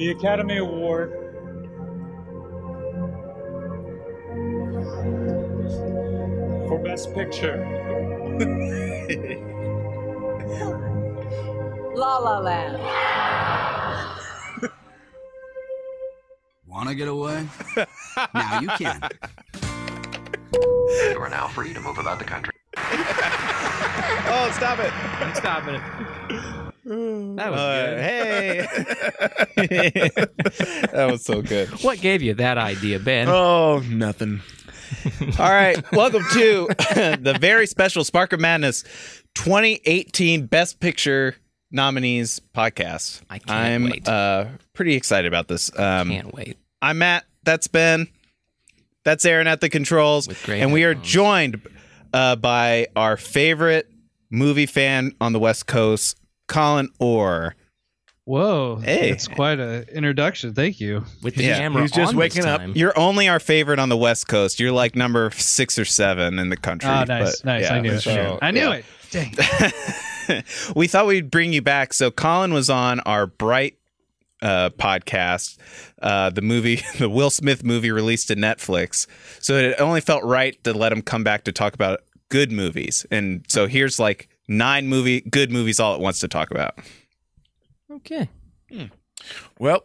the Academy Award for Best Picture. La La Land. Want to get away? now you can. You are now free to move about the country. Oh, stop it! I'm stopping it. That was Uh, good. hey, that was so good. What gave you that idea, Ben? Oh, nothing. All right, welcome to the very special Spark of Madness 2018 Best Picture nominees podcast. I can't I'm wait. uh pretty excited about this. Um, Can't wait. I'm Matt. That's Ben. That's Aaron at the controls, and we are joined uh, by our favorite movie fan on the West Coast, Colin Orr. Whoa, Hey. it's quite an introduction. Thank you. With the Yeah, camera he's just on waking this up. You're only our favorite on the West Coast. You're like number six or seven in the country. Oh, nice, but, nice. yeah, I knew it. so, I knew yeah. it. Dang. we thought we'd bring you back. So Colin was on our Bright uh, podcast, uh, the movie, the Will Smith movie released to Netflix. So it only felt right to let him come back to talk about good movies. And so here's like nine movie good movies all at once to talk about. okay. Well,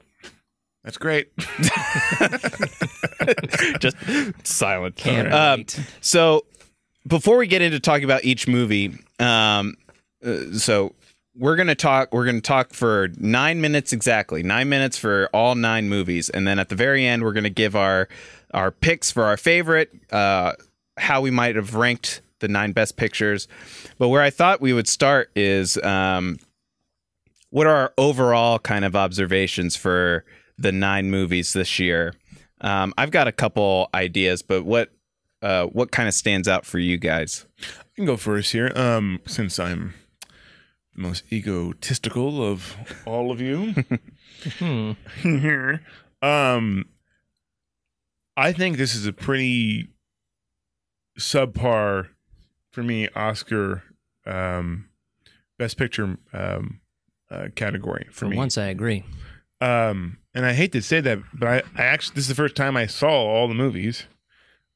that's great. Just silent. Can't Um. So before we get into talking about each movie, um, uh, so we're gonna talk. We're gonna talk for nine minutes exactly, nine minutes for all nine movies, and then at the very end, we're gonna give our our picks for our favorite, uh, how we might have ranked the nine best pictures. But where I thought we would start is um, what are our overall kind of observations for the nine movies this year? Um, I've got a couple ideas, but what uh, what kind of stands out for you guys? I can go first here, um, since I'm the most egotistical of all of you. Hmm. um, I think this is a pretty subpar for me Oscar um, Best Picture um, uh, category for, For me. once, I agree. Um, and I hate to say that, but I, I actually this is the first time I saw all the movies.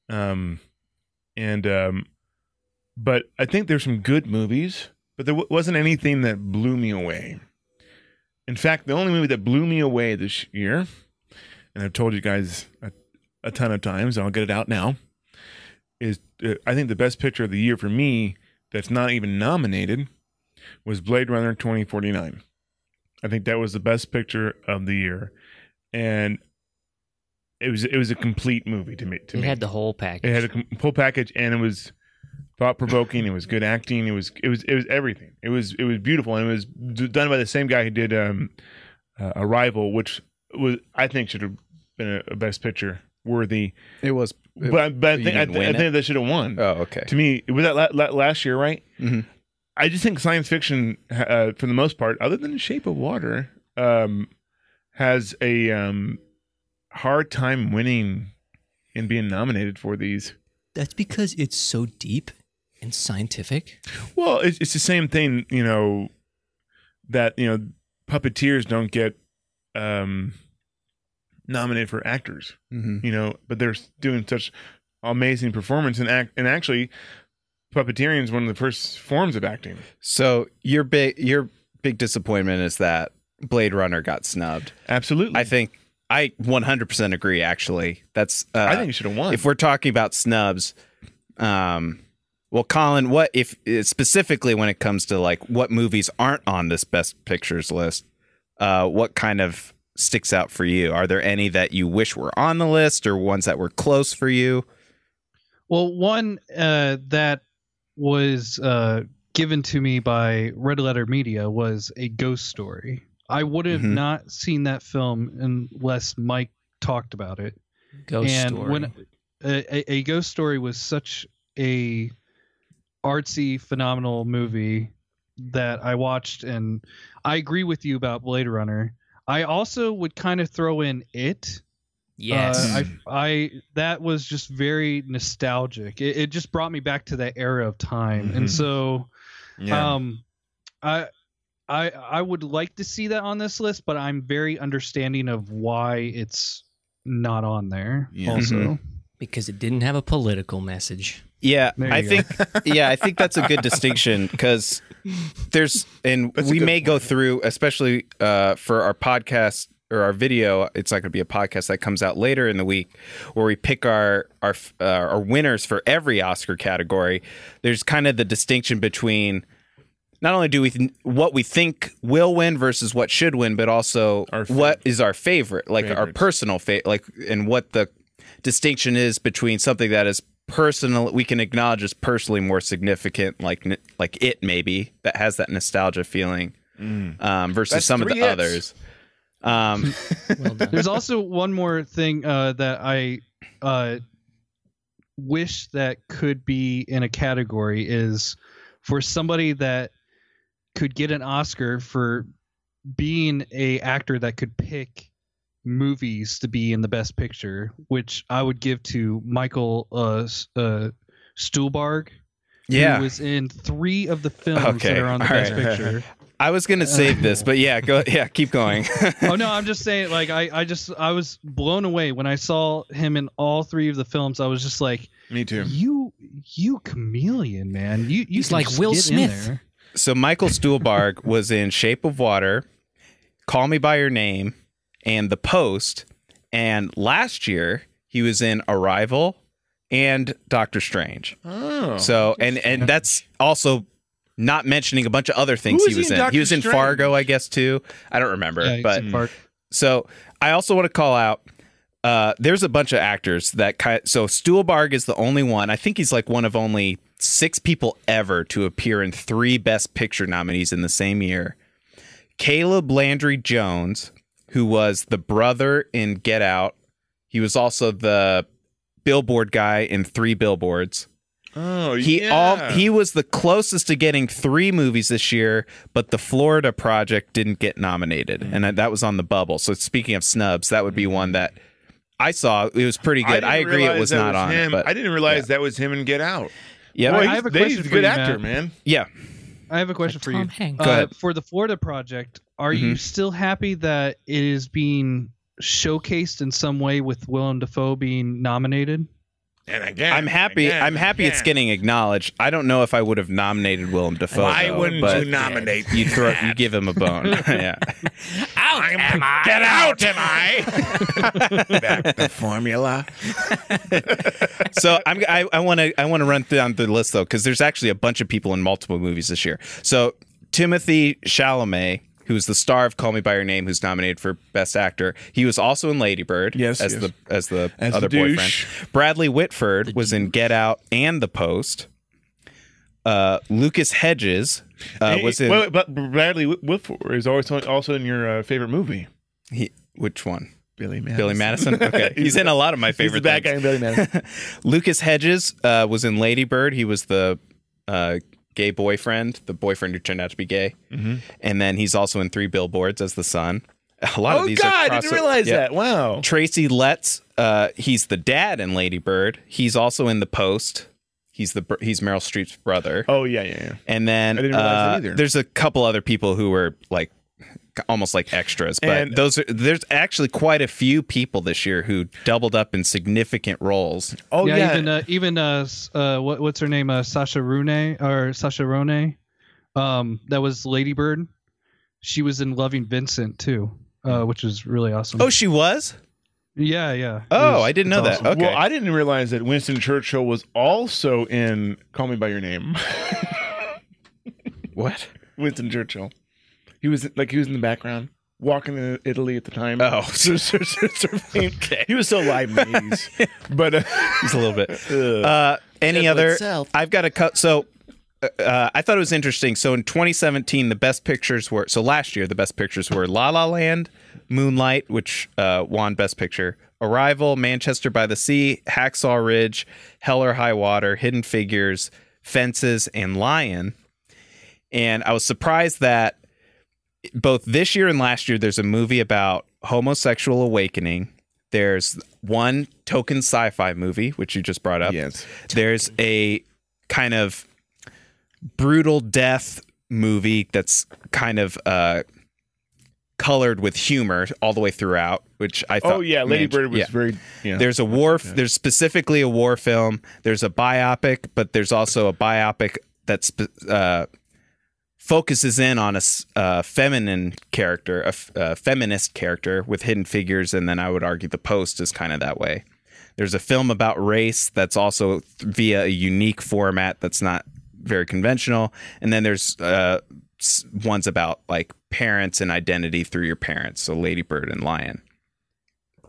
Um, and um, but I think there's some good movies, but there w- wasn't anything that blew me away. In fact, the only movie that blew me away this year, and I've told you guys a, a ton of times, and I'll get it out now, is I think the best picture of the year for me that's not even nominated was Blade Runner 2049. I think that was the best picture of the year, and it was it was a complete movie to me. To It me, had the whole package. it had a com- full package, and it was thought provoking. It was good acting. It was it was it was everything. It was it was beautiful, and it was done by the same guy who did um, uh, Arrival, which was I think should have been a, a best picture worthy. It was. But but I think I, th- I think it? that should have won. Oh, okay. To me, was that la- la- last year, right? Mhm. I just think science fiction, uh, for the most part, other than Shape of Water, um, has a um, hard time winning and being nominated for these. That's because it's so deep and scientific. Well, it's, it's the same thing, you know, that you know, puppeteers don't get um, nominated for actors, Mhm. you know, but they're doing such amazing performance and act, and actually, puppeteering is one of the first forms of acting. So your big your big disappointment is that Blade Runner got snubbed. Absolutely, I think I 100% agree. Actually, that's. Uh, I think you should have won. if we're talking about snubs, um, well, Colin, what if specifically when it comes to like what movies aren't on this Best Pictures list? Uh, what kind of sticks out for you? Are there any that you wish were on the list, or ones that were close for you? Well, one uh, that was uh, given to me by Red Letter Media was a ghost story. I would have Mhm. not seen that film unless Mike talked about it. Ghost and story. when a, a, a ghost story was such a artsy, phenomenal movie that I watched, and I agree with you about Blade Runner. I also would kind of throw in it. yes. Uh, I, I that was just very nostalgic. It, it just brought me back to that era of time, and Mhm. so yeah. um, I I I would like to see that on this list, but I'm very understanding of why it's not on there. Yeah. Also, Mhm. because it didn't have a political message. Yeah, There I you think yeah, I think that's a good distinction because there's and That's we good may go through especially uh, for our podcast or our video. It's not going to be a podcast that comes out later in the week where we pick our our uh, our winners for every Oscar category. There's kind of the distinction between not only do we th- what we think will win versus what should win, but also Our what is our favorite, like our personal favorite, like and what the distinction is between something that is personal we can acknowledge as personally more significant like like it maybe that has that nostalgia feeling um, versus That's some of the hits. others um, Well done. there's also one more thing uh, that I uh, wish that could be in a category is for somebody that could get an Oscar for being a actor that could pick movies to be in the best picture, which I would give to Michael uh, uh, Stuhlbarg. yeah who was in three of the films Okay, that are on the all best right. picture. i was gonna save this but yeah go yeah keep going oh no, I'm just saying. Like I, I just I was blown away when I saw him in all three of the films. I was just like, Me too. you, you chameleon, man. You, you He's like just Will get in Smith. there. so michael stuhlbarg was in shape of water call me by your name and the post and last year he was in arrival and doctor strange Oh. So and and that's also not mentioning a bunch of other things Who he is was he in. in He was in Strange? Fargo, I guess too. I don't remember, Yeah, but in so I also want to call out. Uh, there's a bunch of actors that kind. So Stuhlbarg is the only one. I think he's like one of only six people ever to appear in three Best Picture nominees in the same year. Caleb Landry Jones, who was the brother in Get Out. He was also the billboard guy in Three Billboards. oh, He yeah. all he was the closest to getting three movies this year, but the Florida Project didn't get nominated, and that- that was on the bubble. So speaking of snubs, that would be mm. one that I saw. It was pretty good. I, didn't agree, it was that not on him. it, but I didn't realize that was him in Get Out. yeah, Boy, I he's, have a he's question a for good you, actor, Matt. man. yeah. I have a question for Tom you. Hanks. Go Uh, for the Florida project, are you Mhm. still happy that it is being showcased in some way with Willem Dafoe being nominated? And again, I'm happy. again, I'm happy it's getting acknowledged. I don't know if I would have nominated Willem Dafoe. Why though, wouldn't but you nominate You throw, that? you give him a bone. yeah. Out am I? Get out, am I? Back the formula. so I'm, I I want to I want to run down the list though because there's actually a bunch of people in multiple movies this year. So Timothy Chalamet, who's the star of Call Me by Your Name, who's nominated for Best Actor, he was also in Lady Bird. Yes, as yes. the as the As other boyfriend. Bradley Whitford was in Get Out and The Post. Uh, Lucas Hedges uh, Hey, was in Well, but Bradley Whitford is always also in your uh, favorite movie, he, which one? Billy Madison. Billy Madison. Okay, he's in a lot of my He's favorite. the bad things. guy in Billy Madison. Lucas Hedges uh, was in Lady Bird. He was the uh, gay boyfriend, the boyfriend who turned out to be gay. Mm-hmm. And then he's also in Three Billboards as the son. A lot oh of these Oh God, are I didn't realize Yeah. that. Wow. Tracy Letts, uh, he's the dad in Lady Bird. He's also in The Post. He's the he's Meryl Streep's brother. Oh yeah, yeah, yeah. And then I didn't realize that uh, either. there's a couple other people who were like almost like extras, but And- those are there's actually quite a few people this year who doubled up in significant roles. Oh yeah. yeah, even uh, even uh, uh, what what's her name? Uh, Sasha Rune or Sasha Rone, um, that was Lady Bird. She was in Loving Vincent too, uh, which is really awesome. Oh, she was. yeah, yeah. Oh, was- I didn't it's know that. Okay. Well, I didn't realize that Winston Churchill was also in Call Me by Your Name. What? Winston Churchill. He was like he was in the background walking in Italy at the time. Oh. Sur- sur- sur- surveying. He was still alive in the 80s. But uh, Just a little bit. uh, any Yeah, other? itself. I've got a cut. So uh, uh, I thought it was interesting. So in 2017, the best pictures were. So last year, the best pictures were La La Land, Moonlight, which uh, won Best Picture, Arrival, Manchester by the Sea, Hacksaw Ridge, Hell or High Water, Hidden Figures, Fences, and Lion. And I was surprised that both this year and last year, there's a movie about homosexual awakening. There's one token sci-fi movie, which you just brought up. yes. There's a kind of brutal death movie that's kind of uh, colored with humor all the way throughout, which I thought. Oh yeah, Lady man, Bird was yeah. very. Yeah. There's a war. There's specifically a war film. There's a biopic, but there's also a biopic that's uh, focuses in on a, uh, feminine character, a, f- a feminist character with hidden figures, and then I would argue the Post is kind of that way. There's a film about race that's also th- via a unique format that's not very conventional, and then there's uh, ones about like parents and identity through your parents. So Lady Bird and Lion,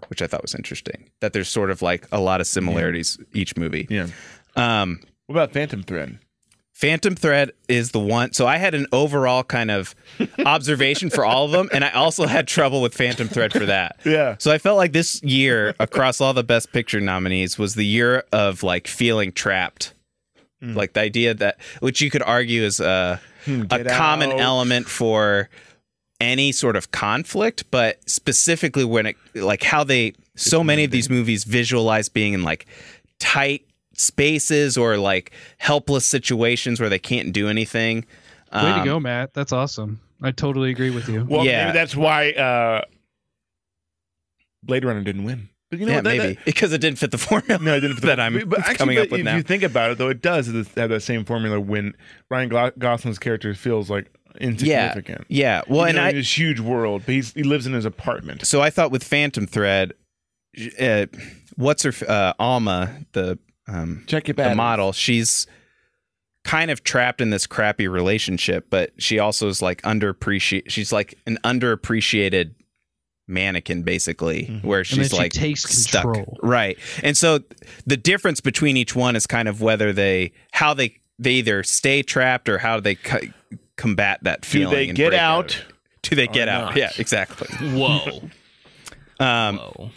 which I thought was interesting. That there's sort of like a lot of similarities each movie. yeah. Um, What about Phantom Thread? Phantom Thread is the one. So I had an overall kind of observation for all of them, and I also had trouble with Phantom Thread for that. Yeah. So I felt like this year, across all the Best Picture nominees, was the year of like feeling trapped. Like the idea that, which you could argue is uh, a, a common Out. element for any sort of conflict, but specifically when it, like how they, so many of these movies visualize being in like tight spaces or like helpless situations where they can't do anything. Way Um, to go, Matt. That's awesome. I totally agree with you. Well, Yeah. maybe that's why uh, Blade Runner didn't win. But you know yeah, what? That- maybe because it didn't fit the formula. No, it didn't. fit the- that I'm but actually, coming but up with if now. you think about it, though, it does have that same formula when Ryan Gosling's character feels like insignificant. yeah. Well, Even and though I in this huge world, but he's, he lives in his apartment. so I thought with Phantom Thread, uh, what's her uh, Alma the um, Check it the model? She's kind of trapped in this crappy relationship, but she also is like underappreciated. She's like an underappreciated mannequin, basically, where And then she's she like takes stuck. control. Right, and so the difference between each one is kind of whether they how they they either stay trapped or how they co- combat that feeling. Do feeling. they and get break out? Do they get out? not? Yeah, exactly. Whoa. Um, Whoa.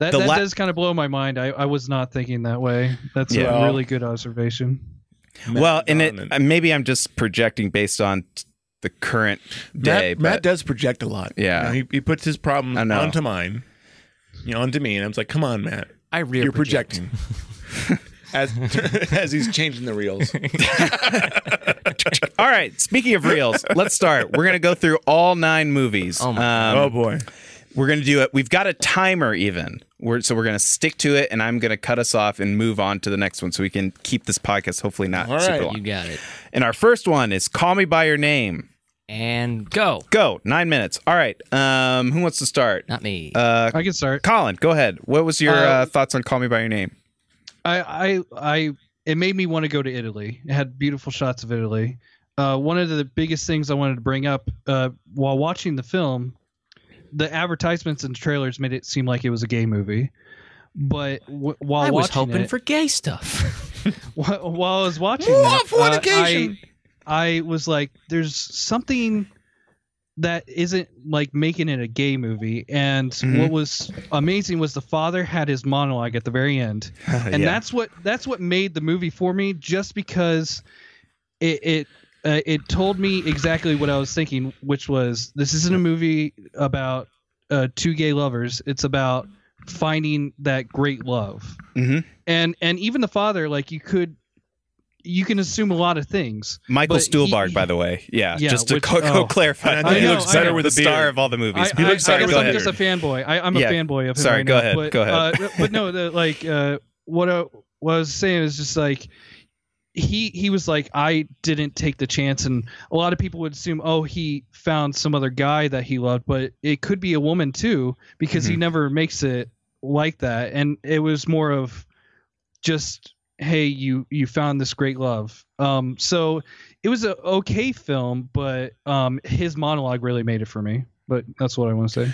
That, that la- does kind of blow my mind. I, I was not thinking that way. That's Yeah. a really good observation. well, and it, uh, maybe I'm just projecting based on the current day. Matt, Matt does project a lot. Yeah. You know, he, he puts his problems I know. onto mine, you know, onto me, and I was like, "Come on, Matt, I rear you're project. projecting." as as he's changing the reels. all right. Speaking of reels, let's start. We're gonna go through all nine movies. Oh my Um, oh boy, We're gonna do it. We've got a timer even. We're, so we're gonna stick to it, and I'm gonna cut us off and move on to the next one, so we can keep this podcast hopefully not All super right. long. You got it. And our first one is "Call Me by Your Name." And go. Go nine minutes. All right. Um, who wants to start? Not me. Uh, I can start. Colin, go ahead. What was your Uh, uh, thoughts on "Call Me by Your Name"? I, I, I, it made me want to go to Italy. It had beautiful shots of Italy. Uh, one of the biggest things I wanted to bring up uh, while watching the film, the advertisements and trailers made it seem like it was a gay movie. But w- while I was watching hoping it, for gay stuff. while, while I was watching that, uh. I, I was like, "There's something that isn't like making it a gay movie." And Mhm. what was amazing was the father had his monologue at the very end, and Yeah. that's what that's what made the movie for me. Just because it it uh, it told me exactly what I was thinking, which was this isn't a movie about uh, two gay lovers. It's about finding that great love Mhm. and and even the father like you could you can assume a lot of things Michael but he- Stuhlbarg, by the way. Yeah, Yeah, just to which- co- oh. clarify. I think he looks better the with a star of all the movies. I, He I, looks I like guess go I'm ahead. just a fanboy. I, I'm Yeah. a fanboy of him Sorry, right go now. ahead, But, go ahead. Uh, but no, the, like uh, what I, what I was saying is just like he he was like I didn't take the chance, and a lot of people would assume oh he found some other guy that he loved, but it could be a woman too because he Mhm. never makes it like that, and it was more of just hey you you found this great love. Um so it was a okay film but um his monologue really made it for me but that's what i want to say.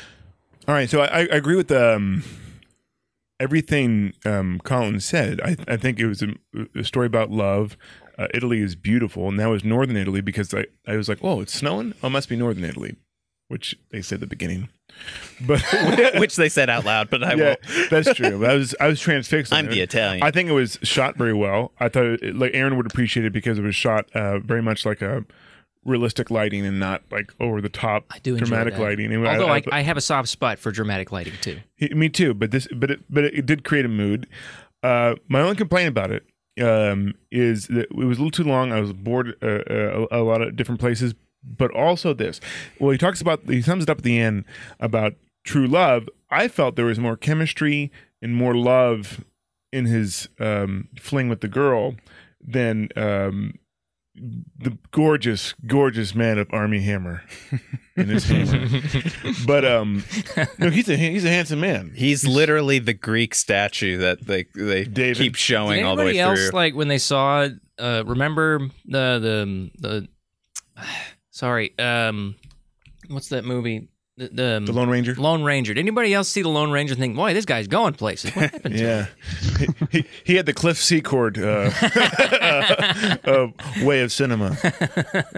All right, so I, I agree with um, everything um, Colin said. I, I think it was a, a story about love. Uh, Italy is beautiful, and that was northern Italy because I, I was like, oh, it's snowing! Oh, it must be northern Italy," which they said at the beginning. But Which they said out loud, but I yeah, won't. that's true. I was I was transfixed. I'm it. the Italian. I think it was shot very well. I thought it, like Aaron would appreciate it because it was shot uh, very much like a realistic lighting and not like over the top I do enjoy dramatic that. lighting. And Although I, I- I have a soft spot for dramatic lighting too. Me too, but this, but it, but it did create a mood. Uh, my only complaint about it um, is that it was a little too long. I was bored uh, uh, a, a lot of different places, but also this. Well, he talks about he sums it up at the end about true love. I felt there was more chemistry and more love in his um, fling with the girl than um, the gorgeous, gorgeous man of Armie Hammer in his hammer. but um, no, he's a he's a handsome man. He's literally the Greek statue that they they David. keep showing all the way anybody else through. like when they saw? Uh, remember the the the? Sorry, um, what's that movie? The, the, The Lone Ranger. Lone Ranger. Did anybody else see the Lone Ranger and think, boy, this guy's going places? What happened to him? Yeah, he, he, had the Cliff Secord uh, uh, way of cinema.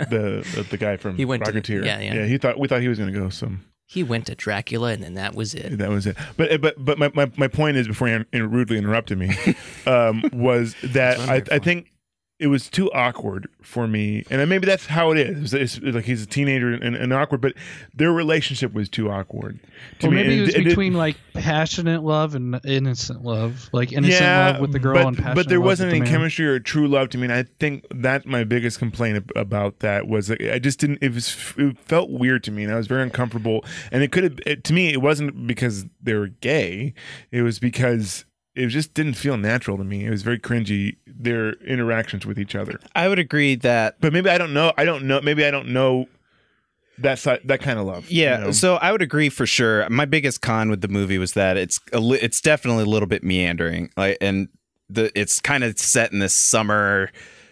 The the, the guy from He went to- yeah, yeah. yeah. He thought we thought he was going to go some. He went to Dracula, and then that was it. That was it. But but but my, my, my point is before you rudely interrupted me, um, was that I, I think it was too awkward for me, and maybe that's how it is. It's, it's like he's a teenager and, and awkward, but their relationship was too awkward. To Or me. maybe And it was it- it- between like passionate love and innocent love, like innocent love with the girl but, and passionate but there wasn't any the chemistry or true love to me. And I think that my biggest complaint about that was that I just didn't. It was it felt weird to me, and I was very uncomfortable. And it could have to me. It wasn't because they were gay. It was because it just didn't feel natural to me. It was very cringy. Their interactions with each other. I would agree that But maybe I don't know. I don't know. Maybe I don't know that side, that kind of love. you Yeah, know? so I would agree for sure. My biggest con with the movie was that it's a li- it's definitely a little bit meandering, like, and the it's kind of set in this summer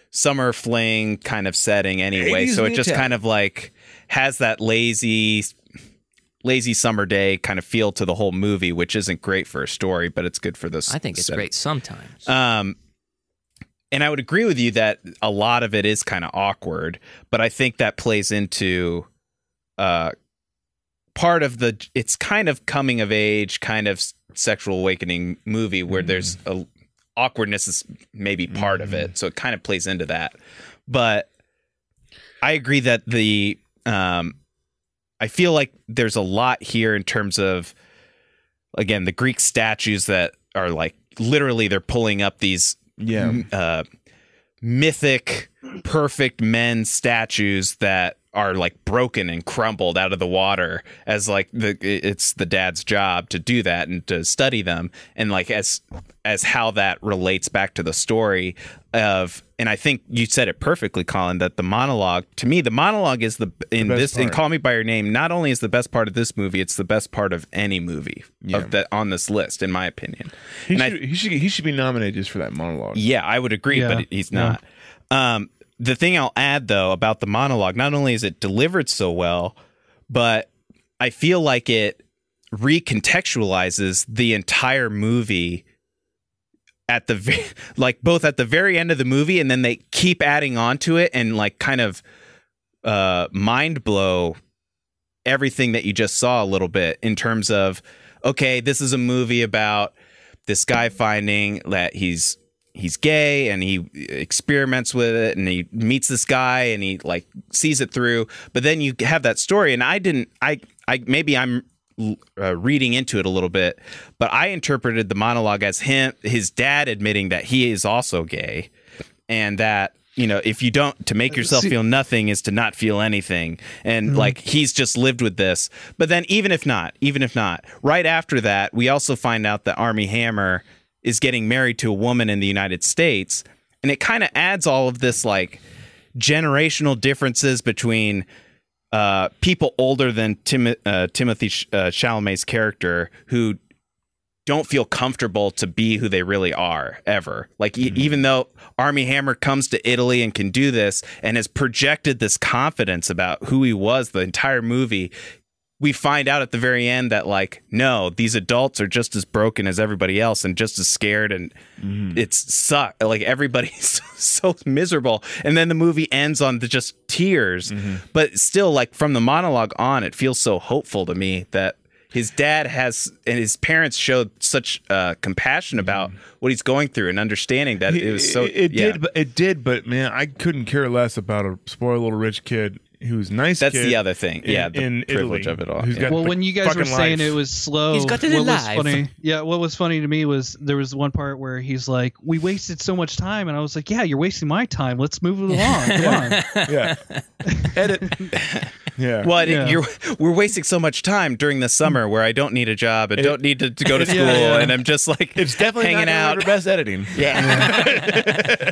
summer fling kind of setting anyway. So it just kind of like has that lazy lazy summer day kind of feel to the whole movie, which isn't great for a story, but it's good for this. I think it's great sometimes. Um, and I would agree with you that a lot of it is kind of awkward, but I think that plays into uh, part of the. It's kind of coming of age, kind of sexual awakening movie where there's a awkwardness is maybe part of it, so it kind of plays into that. But I agree that the um, I feel like there's a lot here in terms of again the Greek statues that are like literally they're pulling up these yeah. uh, mythic, perfect men statues that are like broken and crumbled out of the water as like the it's the dad's job to do that and to study them and like as as how that relates back to the story of and I think you said it perfectly Colin that the monologue to me the monologue is the in best this in. Call Me by Your Name not only is the best part of this movie it's the best part of any movie of that on this list in my opinion He And I- should, he should he should be nominated just for that monologue. yeah, I would agree, Yeah, but he's yeah. not. Um, the thing I'll add though about the monologue, not only is it delivered so well, but I feel like it recontextualizes the entire movie at the like both at the very end of the movie and then they keep adding on to it and like kind of uh mind blow everything that you just saw a little bit in terms of okay this is a movie about this guy finding that he's he's gay and he experiments with it and he meets this guy and he like sees it through. But then you have that story and i didn't i i maybe i'm uh, reading into it a little bit but i interpreted the monologue as him his dad admitting that he is also gay and that you know if you don't to make yourself See- feel nothing is to not feel anything. And like he's just lived with this. But then even if not even if not right after that we also find out that Armie Hammer is getting married to a woman in the united states and it kind of adds all of this like generational differences between uh, people older than Tim- uh, Timothy Sh- uh, Chalamet's character who don't feel comfortable to be who they really are ever. Like e- even though Armie Hammer comes to Italy and can do this and has projected this confidence about who he was the entire movie, we find out at the very end that like no, these adults are just as broken as everybody else and just as scared and mm-hmm. it's suck like everybody's so, miserable. And then the movie ends on the just tears. Mm-hmm. But still like from the monologue on it feels so hopeful to me that his dad has and his parents showed such uh, compassion about mm-hmm. what he's going through and understanding that it was so it, it yeah. did but it did but man i couldn't care less about a spoiled little rich kid who's nice. That's kid the other thing. in- yeah, the in privilege Italy, of it all. who's yeah. got- well, when you guys were saying life. it was slow, He's got it what was funny? Yeah, what was funny to me was there was one part where he's like, "We wasted so much time," and I was like, "Yeah, you're wasting my time. Let's move it along. Come on." Yeah. Edit. Yeah. Well, Yeah. you're we're wasting so much time during the summer where I don't need a job and don't need to, to go to school, yeah. and I'm just like it's definitely hanging not out. out. best editing. Yeah,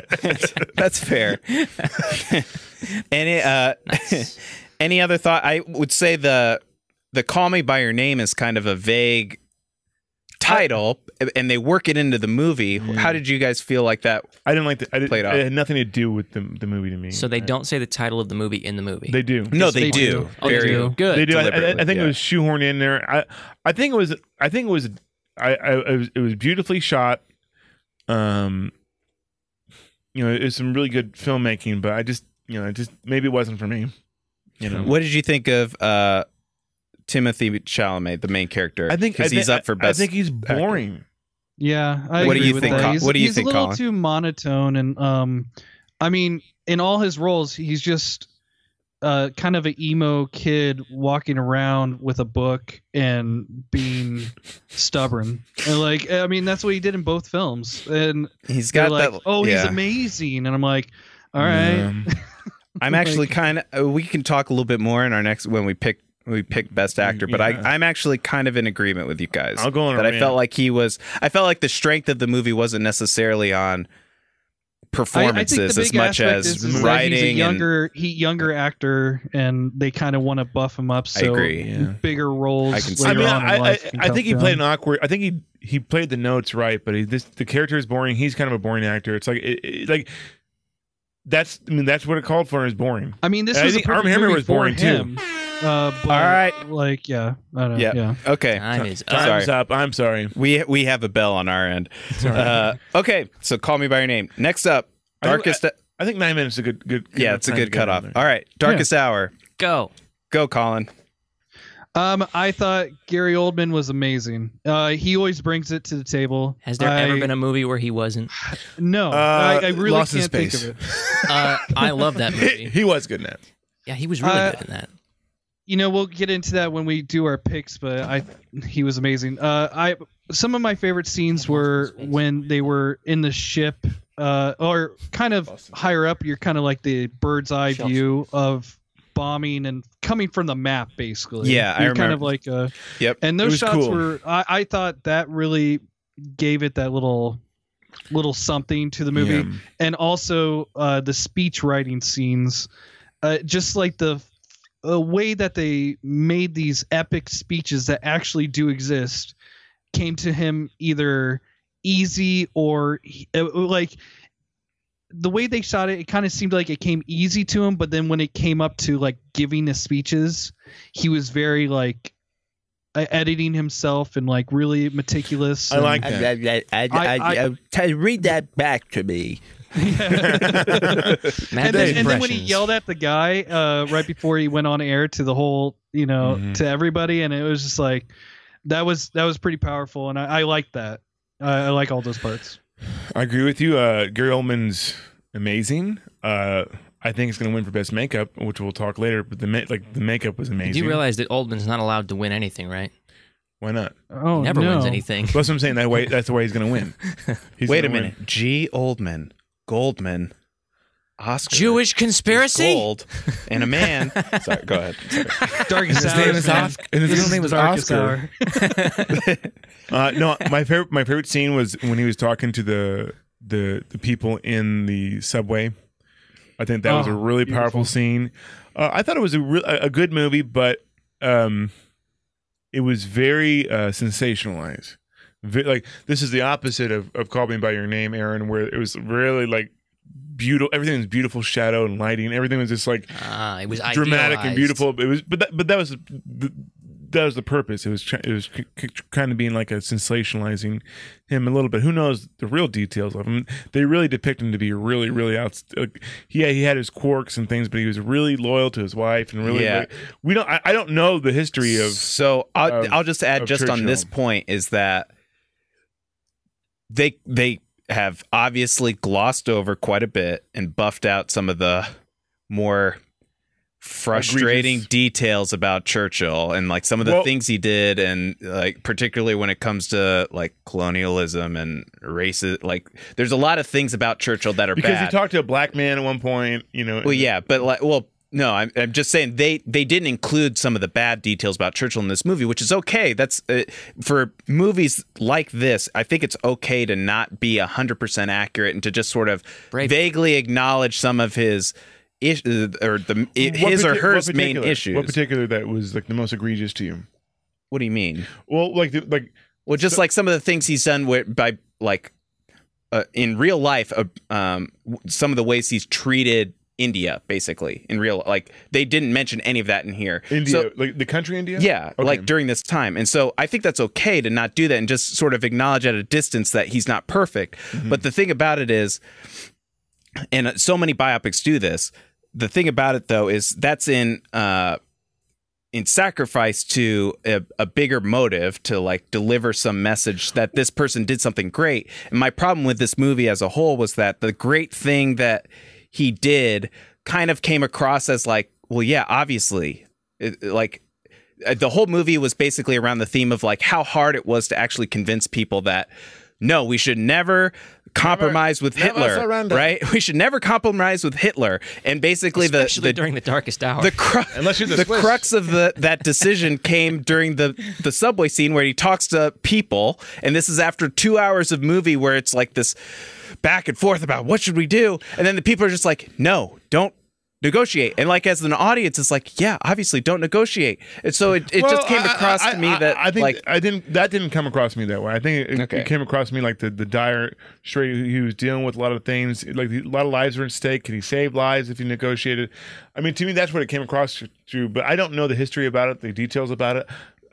that's fair. any uh, any other thought? I would say the the "Call Me by Your Name" is kind of a vague title, and they work it into the movie. How did you guys feel like that? I didn't like the. I didn't, Played out. it had nothing to do with the the movie to me. So they I- don't say the title of the movie in the movie. They do. No, they, they do. do. Oh, they Very do. Good. They do. I, I, I think yeah. it was shoehorned in there. I I think it was. I think it was. I, I it was, it was beautifully shot. Um, you know, it was some really good filmmaking, but I just you know, it just maybe it wasn't for me. You know, What did you think of uh, Timothy Chalamet, the main character? I think because I thi- he's up for best. I think he's boring. Yeah, I What do you think. Col- He's, what do you he's think, a little Colin? too monotone, and um, I mean, in all his roles, he's just uh, kind of an emo kid walking around with a book and being stubborn. And like, I mean, that's what he did in both films. And he's they're got like, that. "Oh, he's amazing," and I'm like, "All right." Um, I'm actually kind of. We can talk a little bit more in our next when we pick we picked best actor. But Yeah. I, I'm actually kind of in agreement with you guys. I'll go on a that I rant. felt like he was. I felt like the strength of the movie wasn't necessarily on I, I performances as much as is, is writing. he's a and, younger, he younger actor, and they kind of want to buff him up. I So agree. Yeah. bigger roles. I can see I mean, on I, I, I think he come played an awkward. I think he he played the notes right, but he, this the character is boring. He's kind of a boring actor. It's like it, it- like that's. I mean, that's what it called for. Is boring. I mean, this I was a think Hammer was boring, for too. Uh, but, All right. like yeah, I don't know. Yeah. Yeah, Okay. Time is up. Time's Sorry. up. I'm sorry. We we have a bell on our end. Uh, okay, so call me by your name. Next up, I think- darkest. I think nine minutes is a good good. good yeah, enough it's a good cutoff. All right, darkest hour. Go. Go, Colin. Um, I thought Gary Oldman was amazing. Uh, he always brings it to the table. Has there I- ever been a movie where he wasn't? No, Uh, I, I really Lost in can't think of it. Uh, I love that He, movie. he was good in that. Yeah, he was really Uh, good in that. you know we'll get into that when we do our picks but i he was amazing uh i some of my favorite scenes were when they were in the ship uh or kind of higher up you're kind of like the bird's eye view of bombing and coming from the map basically Yeah, I you're kind remember- of like uh Yep. and those shots cool. were I, I thought that really gave it that little little something to the movie Yeah. and also uh, the speech writing scenes, uh, just like the way that they made these epic speeches that actually do exist, came to him either easy or uh, like the way they shot it. It kind of seemed like it came easy to him, but then when it came up to like giving the speeches, he was very like uh, editing himself and like really meticulous. I like that. I- I- read that back to me. Matt and then, and then when he yelled at the guy uh, right before he went on air to the whole, you know, Mhm. to everybody, and it was just like that was that was pretty powerful, and I, I like that. I I like all those parts. I agree with you. Uh, Gary Oldman's amazing. Uh, I think it's going to win for best makeup, which we'll talk later. But the ma- like the makeup was amazing. Do you realize that Oldman's not allowed to win anything, right? Why not? Oh, he never no. wins anything. That's what I'm saying. That way, that's the way he's going to win. He's Wait a win. minute. G. Oldman, Goldman, Oscar, Jewish conspiracy? Gold, and a man. Sorry, go ahead. Sorry. Darkest His name is. Oscar- and his This real name was Oscar. Uh, no, my favorite my favorite scene was when he was talking to the the the people in the subway. I think that was a Oh, really powerful beautiful. scene. Uh, I thought it was a re- a a good movie, but um, it was very uh, sensationalized. Ve- like this is the opposite of of Call Me by Your Name, Aaron, where it was really like beautiful. Everything was beautiful, shadow and lighting. Everything was just like Ah, it was dramatic and beautiful. It was, but that, but that was the, that was the purpose. It was it was c- c- kind of being like a sensationalizing him a little bit. Who knows the real details of him? They really depict him to be really, really out. Like, yeah, he had his quirks and things, but he was really loyal to his wife and really. Yeah. like- we don't. I, I don't know the history of. so I'll, of- I'll just add just on this point is that they they have obviously glossed over quite a bit and buffed out some of the more frustrating Egregious. details about Churchill and like some of the Well- things he did and like particularly when it comes to like colonialism and races like there's a lot of things about Churchill that are because bad. he talked to a black man at one point. You know. Well, yeah, but like, well, no, I'm, I'm just saying they they didn't include some of the bad details about Churchill in this movie, which is okay. That's uh, for movies like this. I think it's okay to not be hundred percent accurate and to just sort of Brave. vaguely acknowledge some of his ish uh, or the What his or parti- hers what main particular- issues. What particular that was like the most egregious to you? what do you mean? Well, like the, like Well, just like some of the things he's done with, by like uh, in real life, uh, um, some of the ways he's treated India, basically in real like they didn't mention any of that in here. India, So- like the country India. Yeah, Okay. like during this time. And so I think that's okay to not do that and just sort of acknowledge at a distance that he's not perfect. Mm-hmm. But the thing about it is, and so many biopics do this, the thing about it though is that's in uh in sacrifice to a, a bigger motive to like deliver some message that this person did something great. And my problem with this movie as a whole was that the great thing that he did kind of came across as like, well, yeah, obviously, it, like uh, the whole movie was basically around the theme of like how hard it was to actually convince people that no, we should never compromise with Hitler, surrender. right? We should never compromise with Hitler. And basically, the the during the darkest hour. the cru- Unless you're the the crux of the that decision came during the the subway scene where he talks to people, and this is after two hours of movie where it's like this back and forth about what should we do, and then the people are just like, no, don't negotiate, and like as an audience, it's like, yeah, obviously don't negotiate, and so it, it Well, just came across I- to me I- that I think like I didn't that didn't come across me that way. I think it, Okay. it came across me like the the dire straight. He was dealing with a lot of things, like a lot of lives were at stake. Can he save lives if he negotiated? I mean, to me, that's what it came across to. to but I don't know the history about it, the details about it.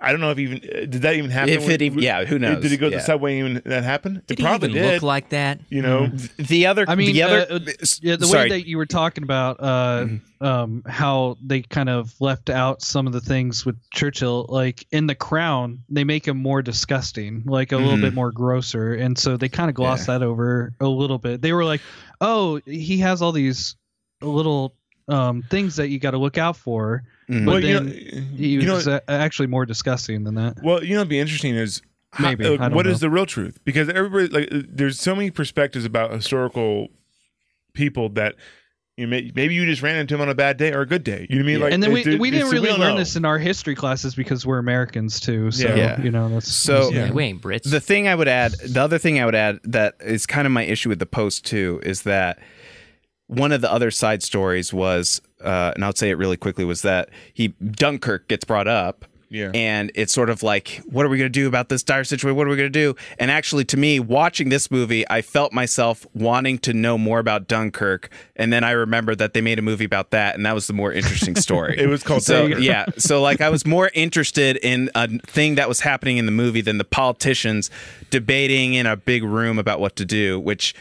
I don't know if even uh, did that even happen. If it even- yeah, who knows? Did he go to Yeah. the subway even that happened? did it he probably even did. look like that? you know, the other I mean, the other uh, uh, yeah, the sorry. way that you were talking about uh, um, how they kind of left out some of the things with Churchill, like in The Crown, they make him more disgusting, like a little Mhm. bit more grosser, and so they kind of glossed that over a little bit. They were like, "Oh, he has all these little um, things that you got to look out for," Mhm. but well, you know, he you know, was a- actually more disgusting than that. Well, you know, what'd be interesting is how- Maybe, uh, I don't what is the real truth? Because everybody like uh, there's so many perspectives about historical people that you may, maybe you just ran into him on a bad day or a good day. You know what I mean? Like, and then we, it- it- we didn't really don't learn know. this in our history classes because we're Americans too. So Yeah. Yeah. you know that's So- Yeah, Yeah. we ain't Brits. The thing I would add, the other thing I would add that is kind of my issue with the post too is that one of the other side stories was, uh, and I'll say it really quickly, was that he Dunkirk gets brought up. Yeah. And it's sort of like, what are we going to do about this dire situation? What are we going to do? And actually, to me, watching this movie, I felt myself wanting to know more about Dunkirk. And then I remembered that they made a movie about that, and that was the more interesting story. It was called so Dunkirk. yeah. So like, I was more interested in a thing that was happening in the movie than the politicians debating in a big room about what to do, which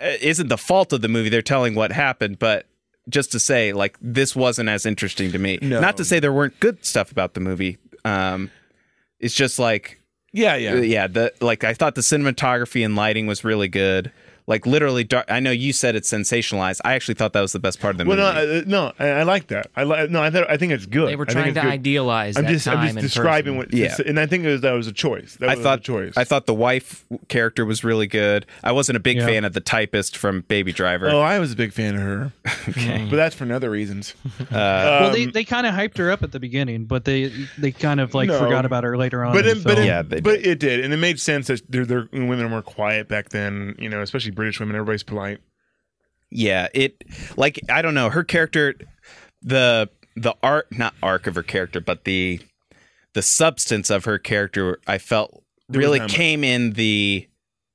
uh, isn't the fault of the movie. They're telling what happened, but just to say, like, this wasn't as interesting to me. No. Not to say there weren't good stuff about the movie. Um, it's just like, yeah, uh, yeah. yeah, the like I thought the cinematography and lighting was really good. Like literally, dark, I know you said it's sensationalized. I actually thought that was the best part of the Well, movie. no, uh, no, I, I like that. I like no, I, th- I think it's good. they were I think trying to good. idealize I'm that just, time I'm just and describing person. what. Yeah. and I think it was that was a choice. That I was thought a choice. I thought the wife character was really good. I wasn't a big Yeah. fan of the typist from Baby Driver. oh, I was a big fan of her, okay. but that's for other reasons. Uh, well, they, Um, they kind of hyped her up at the beginning, but they they kind of like No. forgot about her later on. but in it, but film. it, Yeah, but it did, and it made sense that their their women were more quiet back then. You know, especially British women. Everybody's polite. yeah, it like I don't know her character, the the art not arc of her character, but the the substance of her character. I felt There really came in the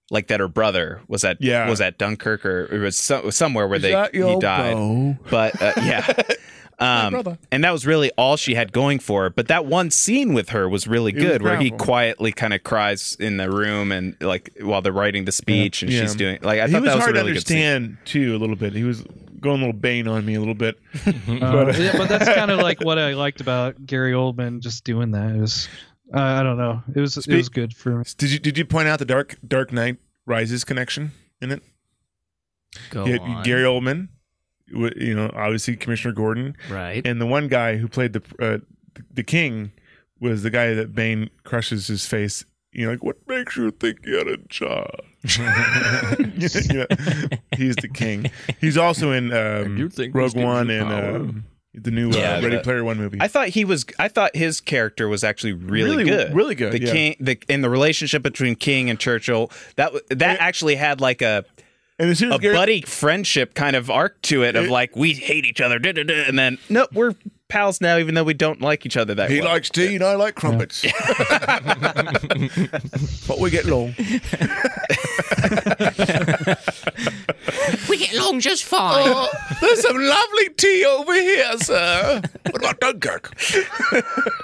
like that her brother was at Yeah. was at Dunkirk or it was so, somewhere where Is they he died. bow? But uh, yeah. Um, and that was really all she had going for her. But that one scene with her was really was good, where he quietly kind of cries in the room and like while they're writing the speech, and Yeah. she's doing like I he thought was that was hard a really to good scene. understand too, a little bit. He was going a little Bane on me a little bit. Uh, But- yeah, but that's kind of like what I liked about Gary Oldman just doing that. It was uh, I don't know. It was Spe- it was good for me. Did you did you point out the Dark Dark Knight Rises connection in it? Go Yeah, on. Gary Oldman w- you know, obviously Commissioner Gordon, Right. and the one guy who played the uh, the king was the guy that Bane crushes his face. You know, like what makes you think you're in charge? yeah, he's the king. He's also in um, Rogue One and power? um, the new uh, Yeah, Ready the- Player One movie. I thought he was. I thought his character was actually really, Really- good. really good, The yeah. king, the and the relationship between King and Churchill. That w- that actually had like a and as soon as a buddy friendship kind of arc to it of like we hate each other, da, da, da, and then no, we're pals now, even though we don't like each other that he well. likes tea and I like crumpets, but we get along. we get along just fine. Oh, there's some lovely tea over here, sir. What about Dunkirk?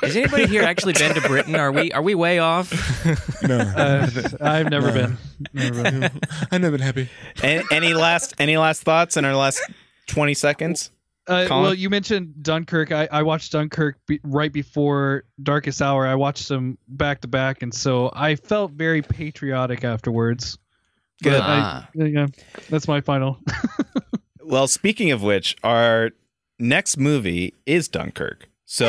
Has anybody here actually been to Britain? Are we are we way off? Uh, I've never been. Never been. I've never been happy. any, any last any last thoughts in our last twenty seconds? Uh, Colin? well, you mentioned Dunkirk. I, I watched Dunkirk be, right before Darkest Hour. I watched them back to back, and so I felt very patriotic afterwards. Good. Ah. I, yeah, that's my final. Well, speaking of which, our next movie is Dunkirk. So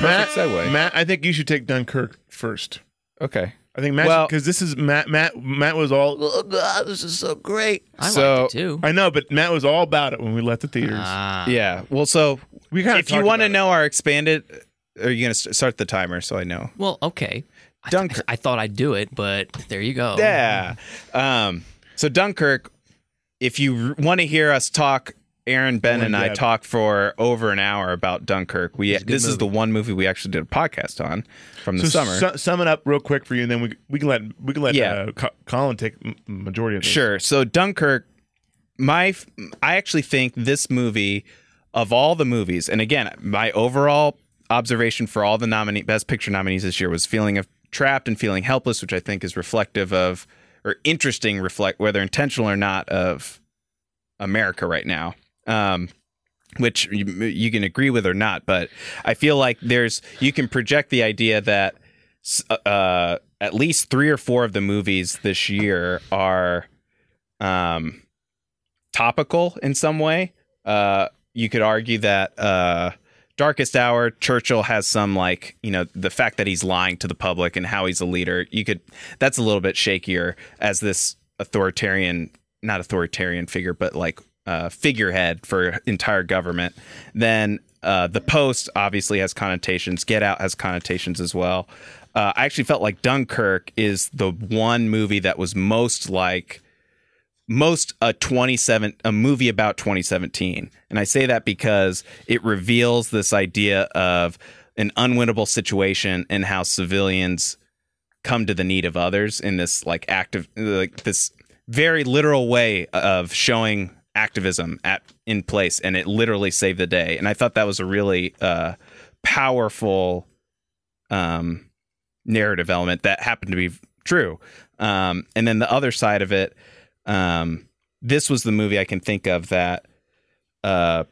Matt, segue. Matt, I think you should take Dunkirk first. Okay. I think Matt, Well- because this is Matt. Matt, Matt was all, oh God, this is so great. I So- liked it too. I know, but Matt was all about it when we left the theaters. Ah. Yeah. Well, so we kind of if you want to know our expanded, are you going to start the timer so I know? Well, okay. I, Dunkirk. I thought I'd do it, but there you go. Yeah. Um, so Dunkirk, if you want to hear us talk, Aaron, Ben, and I in-depth. talk for over an hour about Dunkirk. We It's a good this is the one movie we actually did a podcast on from the so summer. su- sum it up real quick for you, and then we we can let we can let Yeah. uh, Co- Colin take majority of this. Sure. So Dunkirk, my I actually think this movie of all the movies, and again, my overall observation for all the nominee best picture nominees this year was feeling of trapped and feeling helpless, which I think is reflective of or interesting reflect whether intentional or not of America right now. Um which you, you can agree with or not, but I feel like there's you can project the idea that uh, at least three or four of the movies this year are um, topical in some way. Uh, you could argue that uh, Darkest Hour, Churchill has some like you know the fact that he's lying to the public and how he's a leader. You could that's a little bit shakier as this authoritarian, not authoritarian figure, but like uh, figurehead for entire government. Then uh, the Post obviously has connotations. Get Out has connotations as well. Uh, I actually felt like Dunkirk is the one movie that was most like most a 27 a movie about 2017 and i say that because it reveals this idea of an unwinnable situation and how civilians come to the need of others in this like active like this very literal way of showing activism at in place and it literally saved the day. And i thought that was a really uh powerful um narrative element that happened to be true. Um and then the other side of it um this was the movie i can think of that uh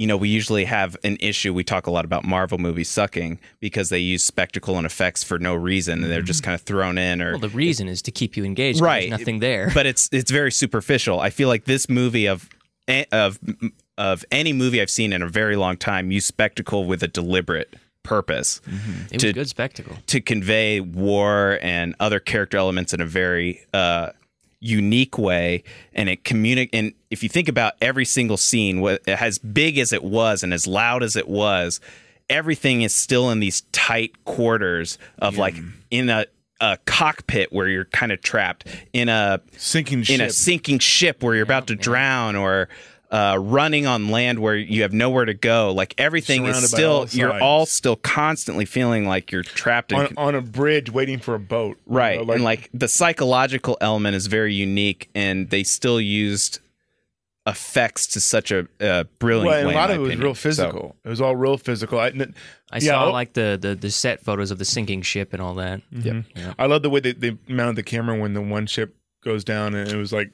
you know we usually have an issue we talk a lot about marvel movies sucking because they use spectacle and effects for no reason and they're just kind of thrown in or Well, the reason is to keep you engaged, Right. There's nothing there. but it's it's very superficial. I feel like this movie of of of any movie I've seen in a very long time use spectacle with a deliberate purpose it was to- a good spectacle. to convey war and other character elements in a very uh, unique way and it communicate and if you think about every single scene wh- as big as it was and as loud as it was everything is still in these tight quarters of like in a, a cockpit where you're kind of trapped in a Sinking in ship. a sinking ship where you're about to drown or uh, running on land where you have nowhere to go. Like everything Surrounded is still, all you're all still constantly feeling like you're trapped in. on, on a bridge waiting for a boat. you right. know, and like the psychological element is very unique and they still used effects to such a, a brilliant well, and way. a lot of my it was opinion. real So- physical. it was all real physical. I, n- I Yeah, saw oh- like the, the the set photos of the sinking ship and all that. mhm. Yeah. I love the way they, they mounted the camera when the one ship goes down, and it was like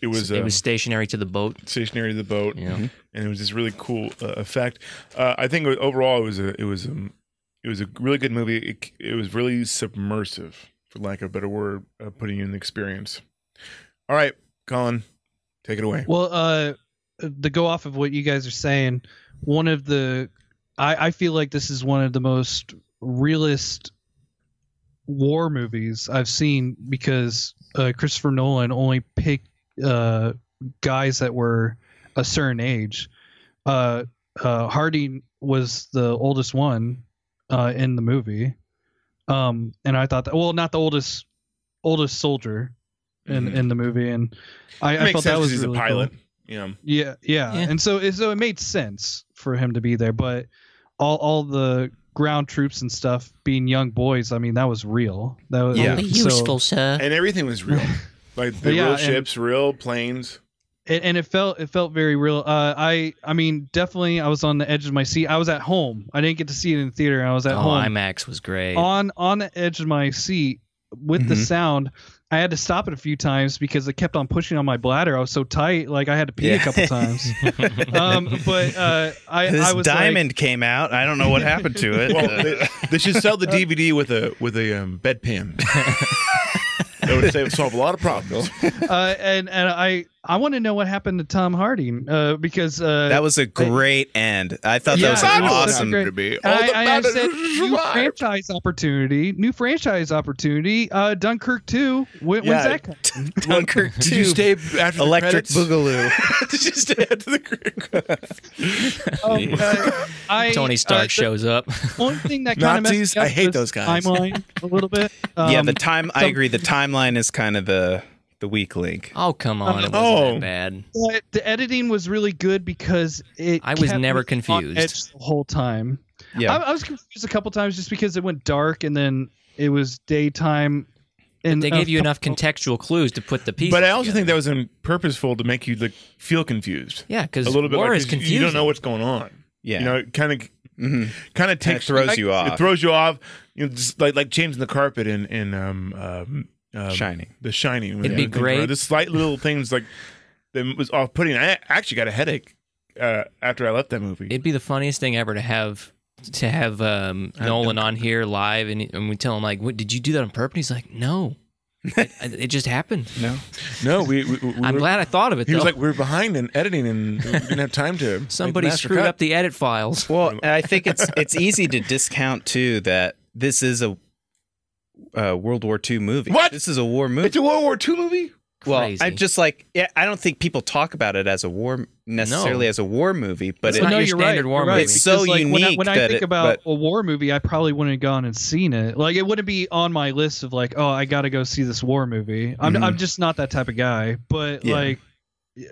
it was, it um, was stationary to the boat. stationary to the boat, You know, and it was this really cool uh, effect. Uh, I think overall it was a it was um, it was a really good movie. It, it was really submersive, for lack of a better word, uh, putting you in the experience. All right, Colin, take it away. Well, uh, uh, to go off of what you guys are saying, one of the I, I feel like this is one of the most realist war movies I've seen because uh, Christopher Nolan only picked uh, guys that were a certain age. Uh, uh, Harding was the oldest one uh, in the movie, um, and I thought that well, not the oldest oldest soldier in Mhm. in the movie, and I, It I felt sense that 'cause was he's really a pilot. cool. You know, Yeah, yeah, Yeah. and so so it made sense for him to be there, but all all the ground troops and stuff being young boys, I mean, that was real. That was Yeah. Only so- useful, sir. and everything was real. Like the Yeah, real and- ships, real planes. and, and it felt it felt very real. Uh, I I mean, definitely, I was on the edge of my seat. I was at home. I didn't get to see it in the theater. I was at oh, home IMAX was great. on on the edge of my seat with the Mhm. sound. I had to stop it a few times because it kept on pushing on my bladder. I was so tight, like I had to pee a couple times. um, but uh, I this I was like- diamond came out. I don't know what happened to it. Well, they, they should sell the DVD with a with a um, bedpan. That would save, solve a lot of problems. uh, and and I I want to know what happened to Tom Hardy uh, because uh, that was a great end. I thought Yeah, that was it an was such a awesome. great- to be. and I, I said new franchise opportunity, new franchise opportunity. Uh, Dunkirk two. When, Yeah. When's that coming? Dunkirk Did you 2, stay after Electric the credits? Boogaloo. Did you stay after the credits? Um, I, Tony Stark uh, the shows up. One thing that kind of Nazis? I hate those guys. Timeline a little bit. Um, yeah, the time. I agree. The timeline is kind of the the weak link. Oh come on, it wasn't Oh. that bad. but the editing was really good because it. I was kept never me on confused. edge the whole time. Yeah, I, I was confused a couple times just because it went dark and then it was daytime. And They gave you enough contextual clues to put the pieces. But I also think that was um, purposeful to make you like feel confused yeah, because a little bit. war like, is 'cause you- confusing. You don't know what's going on. yeah. You know, it kind of hmm kind of takes throws like, you off. It throws you off. You know, just like like changing the carpet in in um, um, um Shining. The Shining. It'd be great. that. The slight little things like that was off putting. I actually got a headache uh, after I left that movie. It'd be the funniest thing ever to have to have um, Nolan on here live, and, and we tell him like, "What did you do that on purpose?" He's like, "No, it, it just happened." No. no, we. we, we I'm were- glad I thought of it. He was like, we were behind in editing and we didn't have time to. somebody screwed cut." up the edit files. Well, I think it's it's easy to discount too that this is a uh, World War II movie. What? This is a war movie. It's a World War II movie. well, Crazy. I just like yeah. I don't think people talk about it as a war necessarily No. as a war movie, but It's it, not no, your you're standard right, war movie. It's so because, like, when I, unique when I think it- about but- a war movie, I probably wouldn't have gone and seen it. Like it wouldn't be on my list of like, oh, I got to go see this war movie. I'm Mhm. I'm just not that type of guy. But Yeah. like,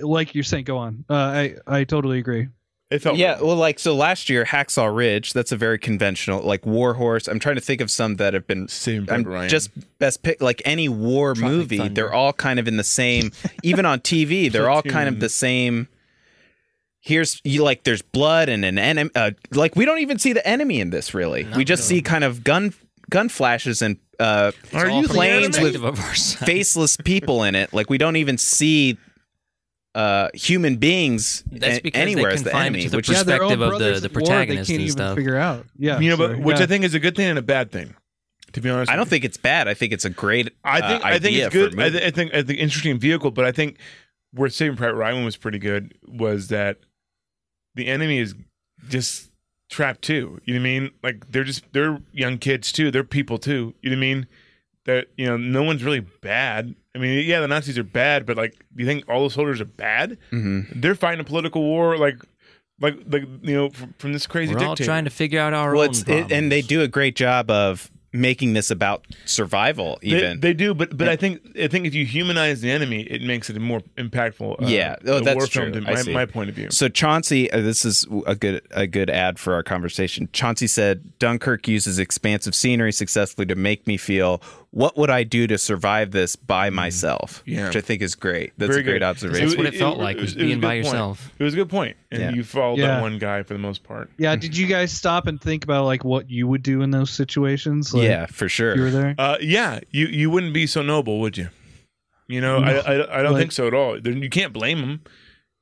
like you're saying, go on. Uh, I I totally agree. It felt yeah. Well, like so last year, Hacksaw Ridge. That's a very conventional like War Horse. I'm trying to think of some that have been Same I'm Ryan. just best pick like any war Tropic movie. Thunder. They're all kind of in the same. even on TV, they're all kind of the same. Here's you like there's blood and an enemy. Uh, like we don't even see the enemy in this really. we just see kind of gun gun flashes and uh, Are all you planes with perspective of our side. faceless people in it. Like we don't even see uh, human beings That's a- because they anywhere as the enemy. to the which Yeah, is their own perspective of the- the at war, protagonist they can't and even stuff. figure out. Yeah, you know, sorry. but which Yeah. I think is a good thing and a bad thing. To be honest, I don't think it's bad. I think it's a great. I think uh, I think it's for good. I, th- I think I think interesting vehicle, but I think where Saving Private Ryan was pretty good was that the enemy is just trapped too. You know what I mean? Like they're just they're young kids too. They're people too. You know what I mean? That you know, no one's really bad. I mean, yeah, the Nazis are bad, but like, do you think all the soldiers are bad? Mhm. They're fighting a political war, like, like, like you know, from, from this crazy We're all trying to figure out our Well, own it, and they do a great job of making this about survival. Even they do, but but I think I think if you humanize the enemy, it makes it a more impactful. Uh, Yeah. Oh, that's war true. my, my point of view. So Chauncey, uh, this is a good a good ad for our conversation. Chauncey said Dunkirk uses expansive scenery successfully to make me feel what would I do to survive this by myself, Mm. Yeah. which I think is great. That's Very a great good. observation. That's what it felt like, was a being good by point. yourself. It was a good point. point, and Yeah. you followed Yeah. that one guy for the most part. yeah. Did you guys stop and think about like what you would do in those situations? Like, yeah, for sure. you were there. Uh, yeah, you you wouldn't be so noble, would you? You know, I, I I don't Like- think so at all. There- You can't blame them.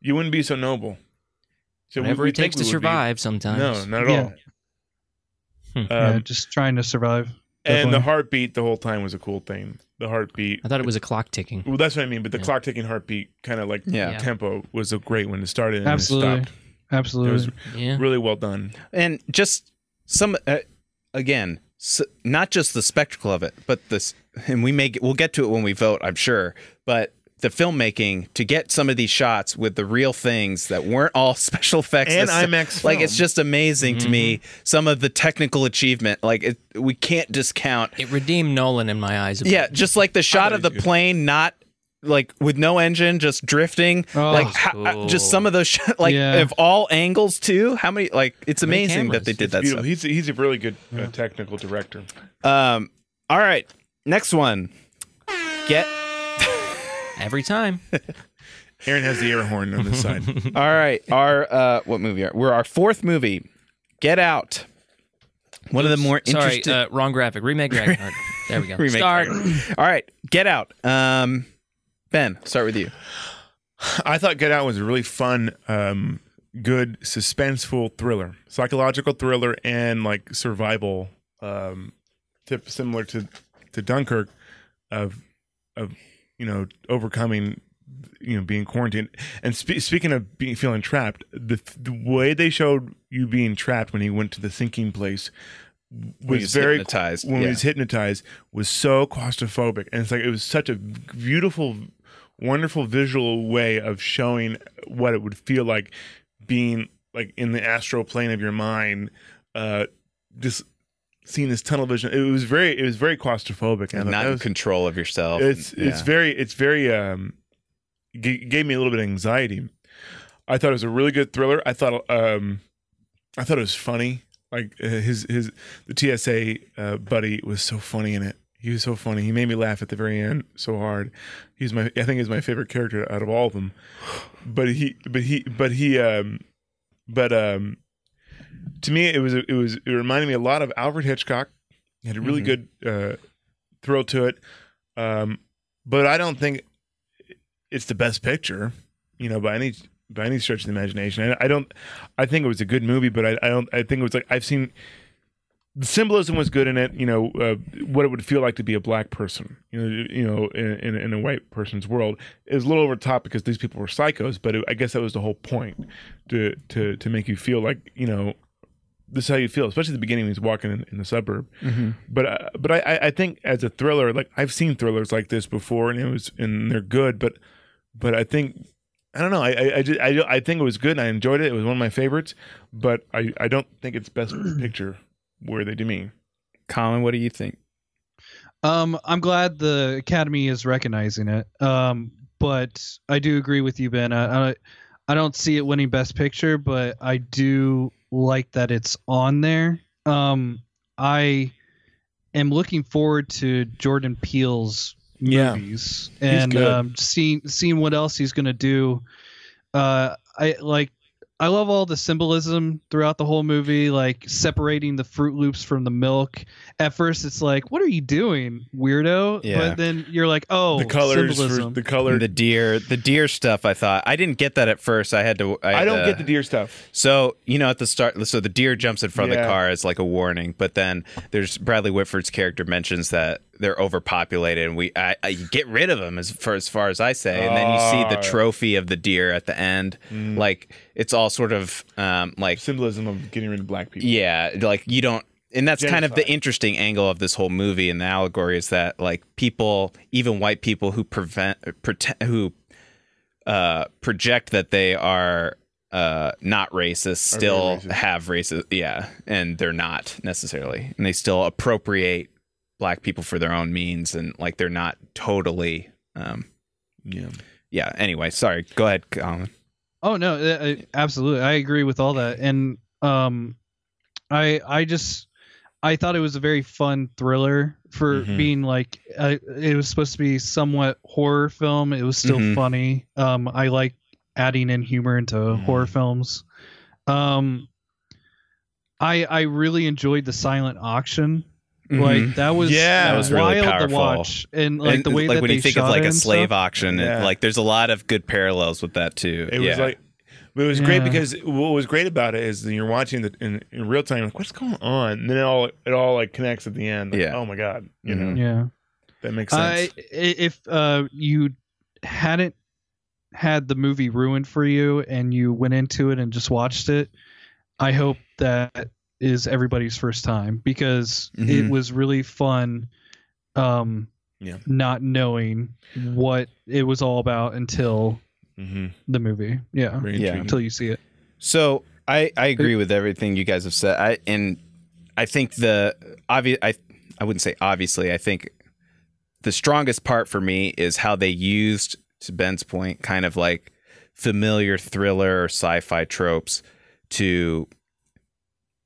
You wouldn't be so noble. So Whatever we it takes to we would be. survive sometimes. No, not at Yeah. all. Hmm. yeah, Um, just trying to survive. And the heartbeat the whole time was a cool thing. The heartbeat. I thought it was a clock ticking. Well, that's what I mean. But the Yeah. clock ticking heartbeat kind of like Yeah. Yeah. tempo was a great when it started and Absolutely. it stopped. It Absolutely. was Yeah. really well done. and just some uh, again s not just the spectacle of it but this and we may get, we'll get to it when we vote i'm sure but the filmmaking to get some of these shots with the real things that weren't all special effects And that's- IMAX like it's just amazing to me some of the technical achievement like it, we can't discount It redeemed Nolan in my eyes. Yeah just like the shot of the was plane not like with no engine just drifting Oh, like that's how, uh, just some of those sh- like Yeah. of all angles too how many like it's many amazing that they did It's that beautiful. stuff He's he's a really good uh, technical director. Um. All right. Next one. Get. Every time. Aaron has the air horn on this side. All right. Our uh, what movie? Are, we're our fourth movie. Get Out. One of the more Sorry, interesting. uh, wrong graphic. Remake Ragnarok. There we go. remake. Start. All right. Get Out. Um. Ben, start with you. I thought Get Out was a really fun, um, good suspenseful thriller, psychological thriller, and like survival, um, tip similar to to Dunkirk, of of you know overcoming, you know being quarantined. And spe- speaking of being feeling trapped, the the way they showed you being trapped when he went to the sinking place was, was very hypnotized, when yeah. he was hypnotized was so claustrophobic and it's like it was such a beautiful wonderful visual way of showing what it would feel like being like in the astral plane of your mind uh just seeing this tunnel vision it was very it was very claustrophobic. And thought not that in control of yourself. it's and- it's very it's very um g- gave me a little bit of anxiety. I thought it was a really good thriller. I thought um i thought it was funny. Like uh, his his the tsa uh, buddy was so funny in it. He was so funny. He made me laugh at the very end so hard. He's my i think he's my favorite character out of all of them. But he but he but he um but um to me it was it was it reminded me a lot of alfred hitchcock it had a really Mhm. good uh thrill to it um, but I don't think it's the best picture, you know, by any by any stretch of the imagination. I, I don't. I think it was a good movie, but I, I don't. I think it was like I've seen the symbolism was good in it. You know, uh, what it would feel like to be a black person. You know, you know, in, in, in a white person's world is a little over the top because these people were psychos. But it, I guess that was the whole point to to to make you feel like you know. This is how you feel, especially at the beginning when he's walking in, in the suburb but uh, but I- I I think as a thriller, like I've seen thrillers like this before, and it was and they're good. But but I think I don't know. I I I, just, I, I think it was good. and I enjoyed it. It was one of my favorites. But I I don't think it's best picture worthy to me. Colin, what do you think? Um, I'm glad the Academy is recognizing it. Um, but I do agree with you, Ben. I, I, I don't see it winning Best Picture, but I do like that it's on there. Um, I am looking forward to Jordan Peele's Yeah. movies and good. um, seeing seeing what else he's gonna do. Uh, I like. I love all the symbolism throughout the whole movie, like separating the Fruit Loops from the milk. At first, it's like, "What are you doing, weirdo?" Yeah. But then you're like, "Oh, the colors, for, the color. And the deer, the deer stuff. I thought I didn't get that at first. I had to. I, I don't uh, get the deer stuff. So you know, at the start, so the deer jumps in front of the car as like a warning, but then there's Bradley Whitford's character mentions that they're overpopulated, and we I, I you get rid of them as far as far as I say, and then you see the Ah. trophy of the deer at the end, Mm. like it's all sort of um like Symbolism of getting rid of black people. yeah, like you don't. And that's kind of the interesting angle of this whole movie and the allegory is that like people, even white people who prevent, pretend, who uh, project that they are uh, not racist, still racist. have racist, yeah, and they're not necessarily, and they still appropriate black people for their own means, and like they're not totally, um, Yeah. yeah. Anyway, sorry. Go ahead, Colin. Oh no, uh, uh, absolutely. I agree with all that. And um I I just I thought it was a very fun thriller for Mhm. being like uh, it was supposed to be somewhat horror film. It was still Mhm. funny. Um I like adding in humor into horror films. Um I I really enjoyed the silent auction. Like that was Yeah. That was really wild powerful. to watch, and like And, the way like that when they you think of like a slave stuff. auction, Yeah. and, like there's a lot of good parallels with that too. It yeah. was like But it was great because what was great about it is when you're watching it in, in real time, like what's going on, and then it all it all like connects at the end. Like, Yeah. Oh my god. You Mhm. know Yeah. that makes sense. i- if uh, you hadn't had the movie ruined for you and you went into it and just watched it, I hope that is everybody's first time because it Mhm. was really fun. Um, Yeah. not knowing what it was all about until mm-hmm. the movie. Yeah, Yeah. until you see it. So I I agree with everything you guys have said. I and I think the obvious I I wouldn't say obviously. I think the strongest part for me is how they used to Ben's point, kind of like familiar thriller or sci-fi tropes to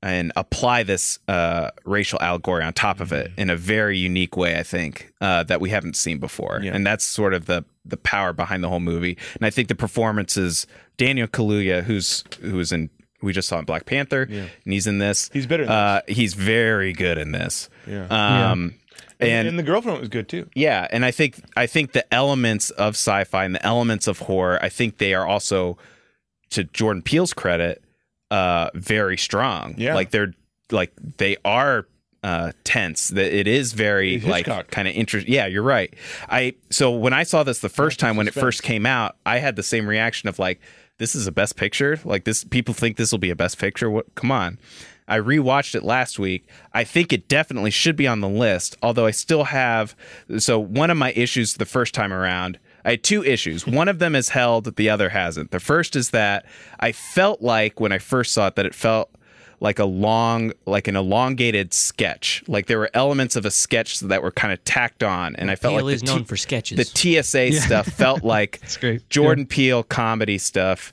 and apply this uh, racial allegory on top of it in a very unique way. I think uh, that we haven't seen before, Yeah. and that's sort of the the power behind the whole movie. And I think the performances, Daniel Kaluuya, who's who's in we just saw in Black Panther, Yeah. and he's in this. He's better. Than Uh, he's very good in this. yeah. Um, and, and and the girlfriend was good too. yeah, and I think I think the elements of sci-fi and the elements of horror, I think they are also, to Jordan Peele's credit, uh, very strong. Yeah. like they're like they are uh tense. That it is very It's like kind of interesting. Yeah, you're right. I so when I saw this the first time when it first came out, I had the same reaction of like, this is a best picture. Like this, people think this will be a best picture. What? Come on. I rewatched it last week. I think it definitely should be on the list, although I still have. So, one of my issues the first time around, I had two issues. One of them is held, the other hasn't. The first is that I felt like when I first saw it, that it felt like a long, like an elongated sketch. Like there were elements of a sketch that were kind of tacked on. And I felt Peele like is the, known T- for sketches. the TSA stuff felt like. Jordan Peele comedy stuff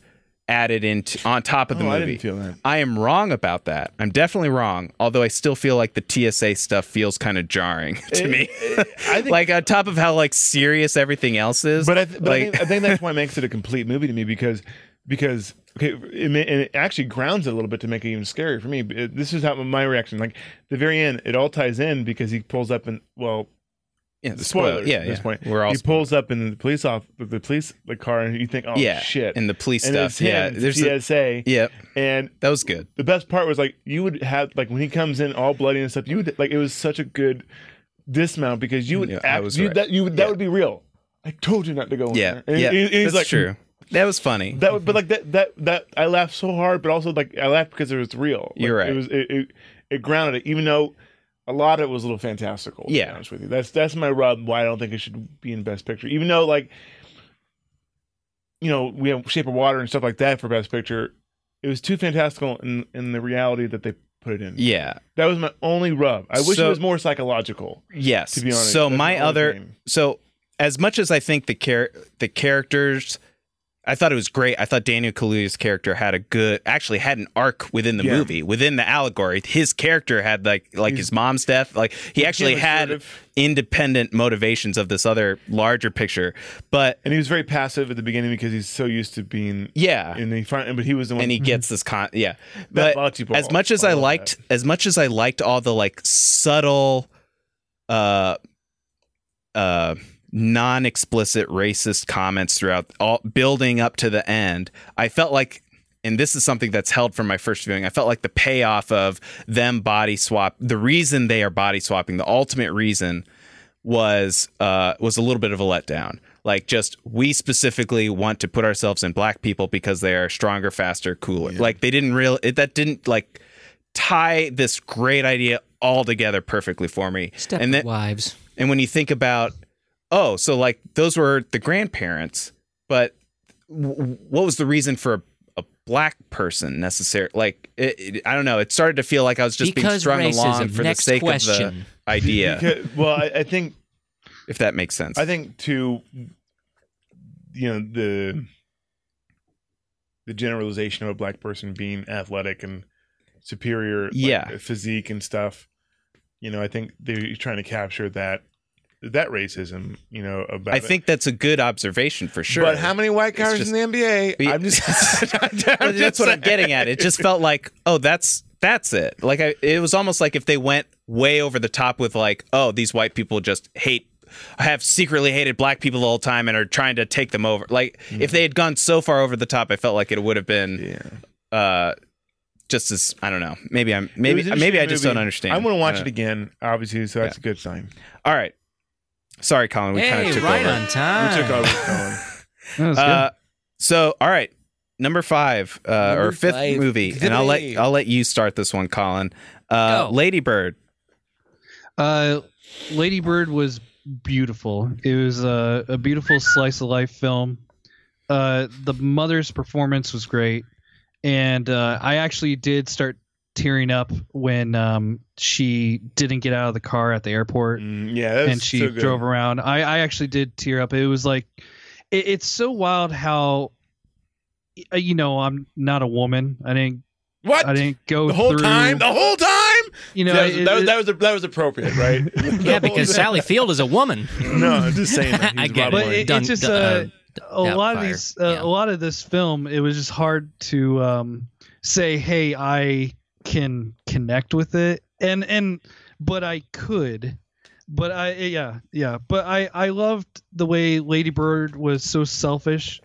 added into on top of the Oh, I movie. didn't feel that. I am wrong about that. I'm definitely wrong. Although I still feel like the TSA stuff feels kind of jarring to me. I think like on top of how like serious everything else is. But I, th- but I, think, I think that's why it makes it a complete movie to me because because okay, it, and it actually grounds it a little bit to make it even scarier for me. It- this is how my reaction. Like the very end, it all ties in because he pulls up and well, yeah, the spoilers spoiler. Yeah, at this yeah. point. We're all he pulls up in the police off the police the car and you think, oh yeah, shit, and the police and stuff. it's him, yeah, it's there's a, TSA, yeah, and that was good. the best part was like you would have like when he comes in all bloody and stuff. You would like it was such a good dismount because you would Yeah, that act, was you, right. that you would that Yeah. would be real. I told you not to go in Yeah, there. And yeah, he- and he's that's like, true. That was funny. That would- but like that that that I laughed so hard, but also like I laughed because it was real. Like, You're right. It was it, it it grounded it, even though a lot of it was a little fantastical. To Yeah. be honest with you, that's that's my rub. Why I don't think it should be in Best Picture, even though like you know we have Shape of Water and stuff like that for Best Picture. It was too fantastical in in the reality that they put it in. yeah. That was my only rub. I wish So- it was more psychological. Yes. To be honest, so That's my other thing. so as much as I think the char- the characters I thought it was great. I thought Daniel Kaluuya's character had a good actually had an arc within the Yeah. movie, within the allegory. His character had like like He's- his mom's death. Like he actually had independent motivations of this other larger picture. But and he was very passive at the beginning because he's so used to being. yeah. And he but he was the one. and he gets this con yeah but as much as i liked as much as i liked all the like subtle uh uh non-explicit racist comments throughout all building up to the end. I felt like and this is something that's held from my first viewing i felt like the payoff of them body swap the reason they are body swapping the ultimate reason was uh was a little bit of a letdown. Like just we specifically want to put ourselves in black people because they are stronger faster cooler. Like they didn't real it, that didn't like tie this great idea all together perfectly for me. Step and then wives. and when you think about oh so like those were the grandparents but w- what was the reason for a, a black person necessary like it, it- i don't know it started to feel like i was just being Because strung along for Next the sake question. of the idea Because- well, I, I think if that makes sense I think to you know the the generalization of a black person being athletic and superior, like, Yeah. physique and stuff. You know, I think they're trying to capture that that racism. You know, about i it. think that's a good observation for sure But how many white It's guys just- in the NBA? Yeah. I'm just, But that's what I'm getting at. It just felt like, oh, that's that's it. Like I, it was almost like if they went way over the top with like, oh, these white people just hate have secretly hated black people the whole time and are trying to take them over. Like if they had gone so far over the top, I felt like it would have been Yeah. uh just as I don't know. Maybe I'm maybe maybe I just movie. don't understand. I'm gonna watch I it again, obviously, so that's a good sign. All right. Sorry, Colin. We kind of took right over. on time. We took over. Colin. That was Uh, so all right, number five uh, or fifth five. movie, and I'll let I'll let you start this one, Colin. Uh, Go. Lady Bird. Uh, Lady Bird was beautiful. It was a, a beautiful slice of life film. Uh, the mother's performance was great, and uh, I actually did start tearing up when um, she didn't get out of the car at the airport. Mm, yeah, and she so drove around. I, I actually did tear up. It was like, it, it's so wild how, uh, you know, I'm not a woman. I didn't, What? I didn't go the whole through, time? The whole time? You know, that, was, it- that, was, it- that, was, that was appropriate, right? Yeah, because Sally Field is a woman. no, I'm just saying. That. I get it. but it, Dun- it's just dun- uh, a yeah, lot of these, uh, Yeah. a lot of this film. It was just hard to um, say, hey, I can connect with it, and and but I could. But I yeah yeah but I I loved the way Lady Bird was so selfish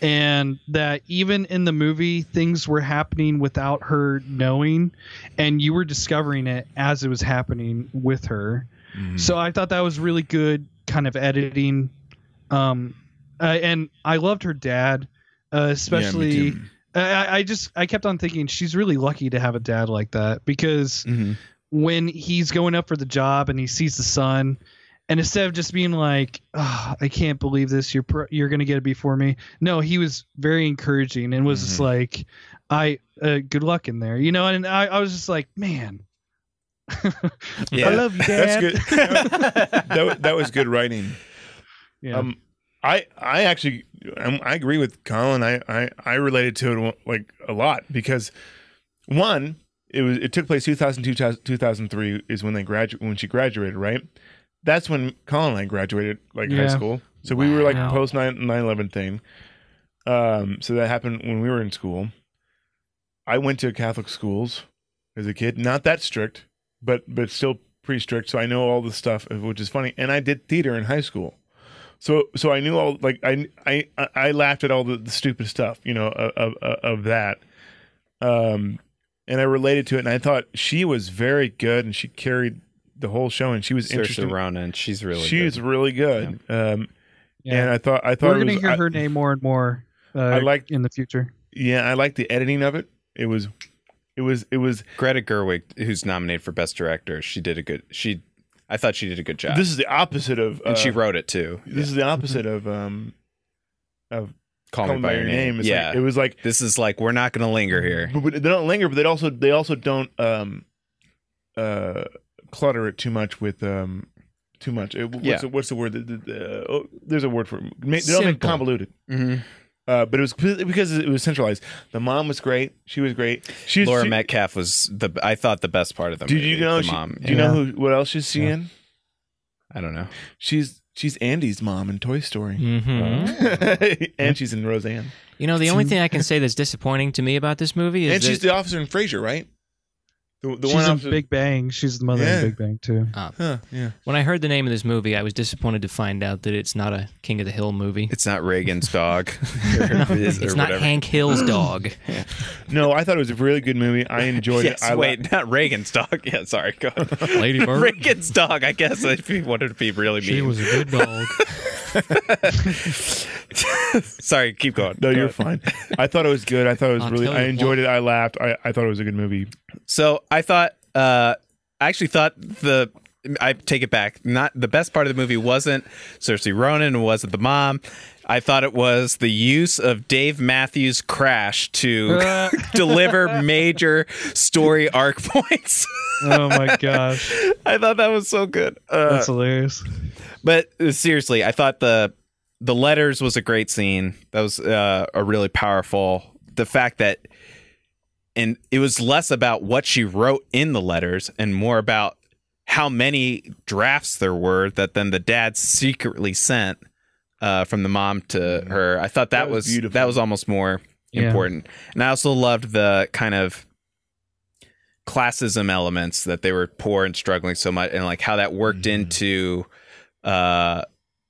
and that even in the movie things were happening without her knowing and you were discovering it as it was happening with her Mhm. so i thought that was really good kind of editing um uh, and i loved her dad uh, especially too. I, I just i kept on thinking she's really lucky to have a dad like that because Mhm. when he's going up for the job and he sees the son and instead of just being like oh, i can't believe this you're pr- you're gonna get it before me no he was very encouraging and was just Mm-hmm. like i uh, good luck in there you know and I, I was just like man Yeah. i love you That's dad good. that, that was good writing. yeah. Um, I I actually um, I agree with Colin. I, I I related to it like a lot because one it was it took place 2002 2003 is when they graduate when she graduated right. That's when Colin and I graduated like high school. So we were like Wow. post 9 11 thing. Um, so that happened when we were in school. I went to Catholic schools as a kid, not that strict, but but still pretty strict. So I know all the stuff, which is funny. And I did theater in high school, so so I knew all like I I I laughed at all the, the stupid stuff, you know, of, of of that. Um, and I related to it, and I thought she was very good, and she carried the whole show, and she was Saoirse interesting. Ronan. She's really She's good. really good. Um, Yeah. and I thought I thought we're gonna was, hear I- her name more and more uh, I like- in the future yeah, I like the editing of it. It was, it was, it was. Greta Gerwig, who's nominated for Best Director. She did a good. She, I thought she did a good job. This is the opposite of. and she uh, wrote it too. This is the opposite of um, of Call, Call Me by Your Name. It's yeah, like, it was like this is like we're not going to linger here. But, but they don't linger, but they also they also don't um uh clutter it too much with um too much. Uh, What's, Yeah. the, what's the word? The, the, the, oh, there's a word for it. They don't make convoluted. Mm-hmm. Uh, but it was because it was centralized. The mom was great. She was great. She's Laura she, Metcalf was the. I thought the best part of the Did movie. you know? the she- mom? Do you yeah. know who? What else she's seeing? I don't know. She's she's Andy's mom in Toy Story, hmm and she's in Roseanne, You know, the only thing I can say that's disappointing to me about this movie is and she's the officer in Frasier, right? The, the she's one in officer. big bang she's the mother Yeah. in big bang too uh, Huh, yeah. when I heard the name of this movie, I was disappointed to find out that it's not a King of the Hill movie. It's not Reagan's dog. No, Or is- it's or not whatever. Hank Hill's dog. No, I thought it was a really good movie. I enjoyed Yes, it. I wait, not Reagan's dog. Yeah, sorry. Go. Lady Bird. Reagan's dog. I guess if you wanted to be really mean. She was a good dog. sorry, keep going. No, Go you're ahead. fine. I thought it was good. I thought it was I'll really. tell I enjoyed what. it. I laughed. I, I thought it was a good movie. So I thought, uh, I actually thought the, I take it back. Not the best part of the movie wasn't Saoirse Ronan, wasn't the mom. I thought it was the use of Dave Matthews' crash to deliver major story arc points. oh my gosh I thought that was so good. Uh, that's hilarious but uh, seriously, I thought the the letters was a great scene. That was uh, a really powerful. The fact that, and it was less about what she wrote in the letters and more about how many drafts there were that then the dad secretly sent uh, from the mom to her. I thought that, That was was, beautiful. that was almost more Yeah. important. And I also loved the kind of classism elements that they were poor and struggling so much and like how that worked into uh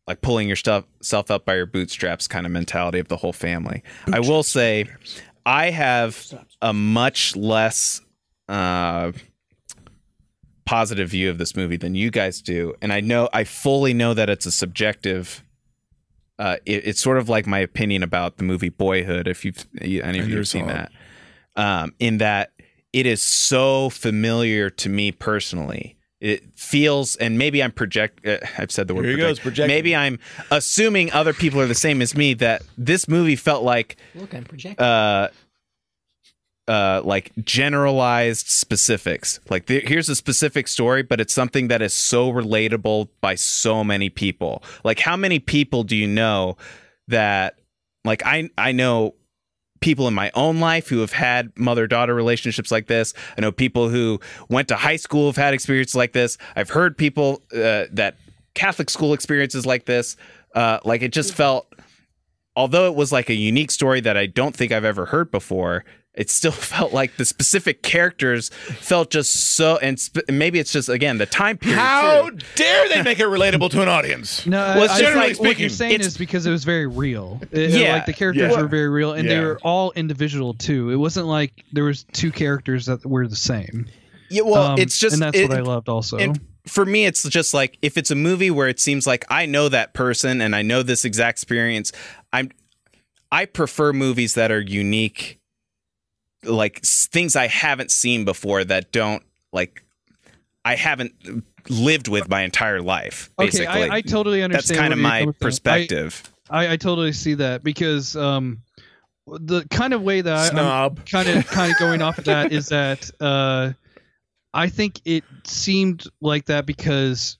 like pulling your stuff self up by your bootstraps kind of mentality of the whole family. I will say I have a much less uh positive view of this movie than you guys do and I know I fully know that it's a subjective uh, it, it's sort of like my opinion about the movie Boyhood. If you've any of you have seen that, um, in that it is so familiar to me personally. It feels, and maybe I'm project. Uh, I've said the word. Here he project. goes, projecting. Maybe I'm assuming other people are the same as me. That this movie felt like Look, I'm projecting. uh uh like generalized specifics like there, here's a specific story but it's something that is so relatable by so many people like how many people do you know that like i i know people in my own life who have had mother daughter relationships like this. I know people who went to high school have had experiences like this. I've heard people uh, that catholic school experiences like this. Uh like it just felt although it was like a unique story that I don't think I've ever heard before, it still felt like the specific characters felt just so, and sp- maybe it's just again the time period. How too. dare they make it relatable to an audience? No, Well, it's I, I generally think what you're saying it's- is because it was very real. It- Yeah, like the characters yeah. were very real, and they were all individual too. It wasn't like there was two characters that were the same. Yeah, well, Um, it's just and that's it- what I loved also. And for me, it's just like if it's a movie where it seems like I know that person and I know this exact experience, I'm I prefer movies that are unique, like things I haven't seen before that don't like I haven't lived with my entire life. okay, I, I totally understand. that's kind of my coming from. I- perspective. I, I totally see that because um, the kind of way that I, I'm kind of kind of going off of that is that uh, I think it seemed like that because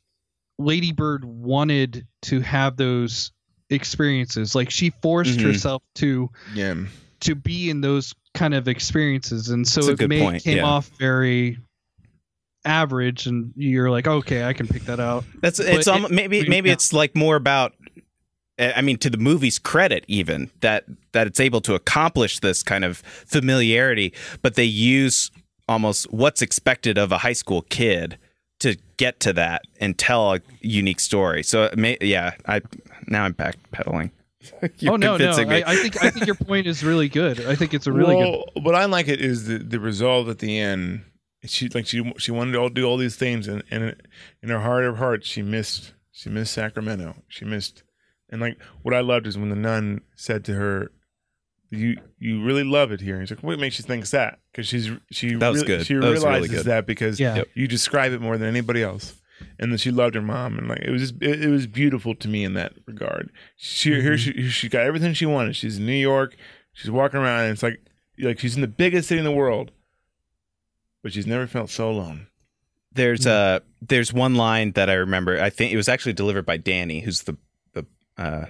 Lady Bird wanted to have those experiences. Like she forced Mhm. herself to Yeah. To be in those kind of experiences, and so it made, point, came yeah. off very average. And you're like, okay, I can pick that out. That's it's But almo- it- maybe maybe yeah. it's like more about eh, I mean to the movie's credit even that that it's able to accomplish this kind of familiarity but they use almost what's expected of a high school kid to get to that and tell a unique story. So it may, yeah, I now I'm backpedaling. You're oh no, no, me. I, I think I think your point is really good. I think it's a really good. well, What I like it is the the resolve at the end. She like she she wanted to all do all these things, and and in her heart of hearts, she missed she missed Sacramento. She missed, and like what I loved is when the nun said to her, "You you really love it here." And he's like, "What makes you think that?" Because she's she That was really- good. She That was really realizes good. that because Yeah. you describe it more than anybody else. And then she loved her mom, and like it was just it, it was beautiful to me in that regard. She Mm-hmm. here she she got everything she wanted. She's in New York. She's walking around, and it's like like she's in the biggest city in the world, but she's never felt so alone. There's uh there's one line that I remember. I think it was actually delivered by Danny, who's the the uh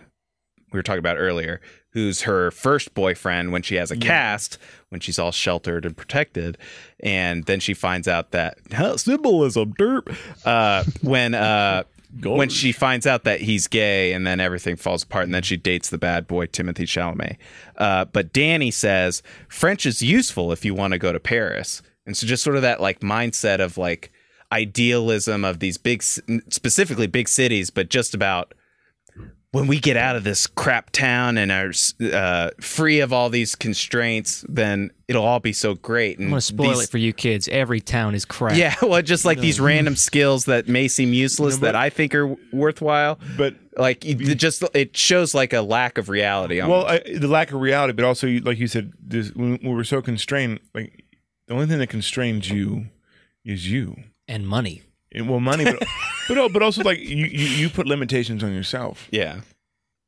we were talking about earlier, who's her first boyfriend when she has a cast, when she's all sheltered and protected, and then she finds out that huh, symbolism, derp. Uh, when uh when she finds out that he's gay, and then everything falls apart, and then she dates the bad boy Timothée Chalamet. Uh, but Danny says French is useful if you want to go to Paris, and so just sort of that like mindset of like idealism of these big, specifically big cities, but just about when we get out of this crap town and are uh, free of all these constraints, then it'll all be so great. And I'm gonna spoil these- it for you kids. Every town is crap. Yeah, well, just like these random skills that may seem useless No, but- that I think are worthwhile. But Like it it just it shows like a lack of reality. well. I, the lack of reality, but also like you said, this, when, when we're so constrained, like the only thing that constrains you is you. And money. And, well, money, but but, al- but also like you, you you put limitations on yourself. yeah,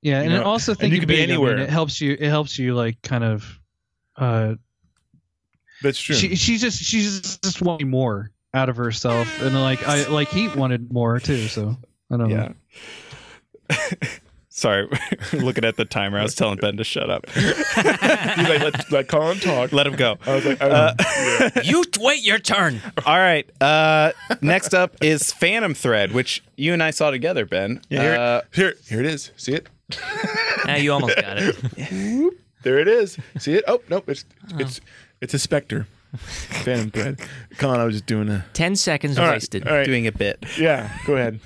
Yeah, and You I know, also and think you could be big, I mean, anywhere. it helps you. It helps you like kind of. Uh, That's true. she she just she's just wanting more out of herself, and like I like he wanted more too. So I don't know. yeah. Sorry, looking at the timer, I was telling Ben to shut up. He's like, let, let Colin talk. Let him go. I was like, I, Uh, yeah. you wait your turn. All right. Uh, next up is Phantom Thread, which you and I saw together, Ben. Yeah, here, Uh, here, here it is. See it? Now you almost got it. There it is. See it? Oh nope, it's it's it's a specter. Phantom thread. Colin, I was just doing a. Ten seconds All right, wasted. all right. doing a bit. Yeah, go ahead.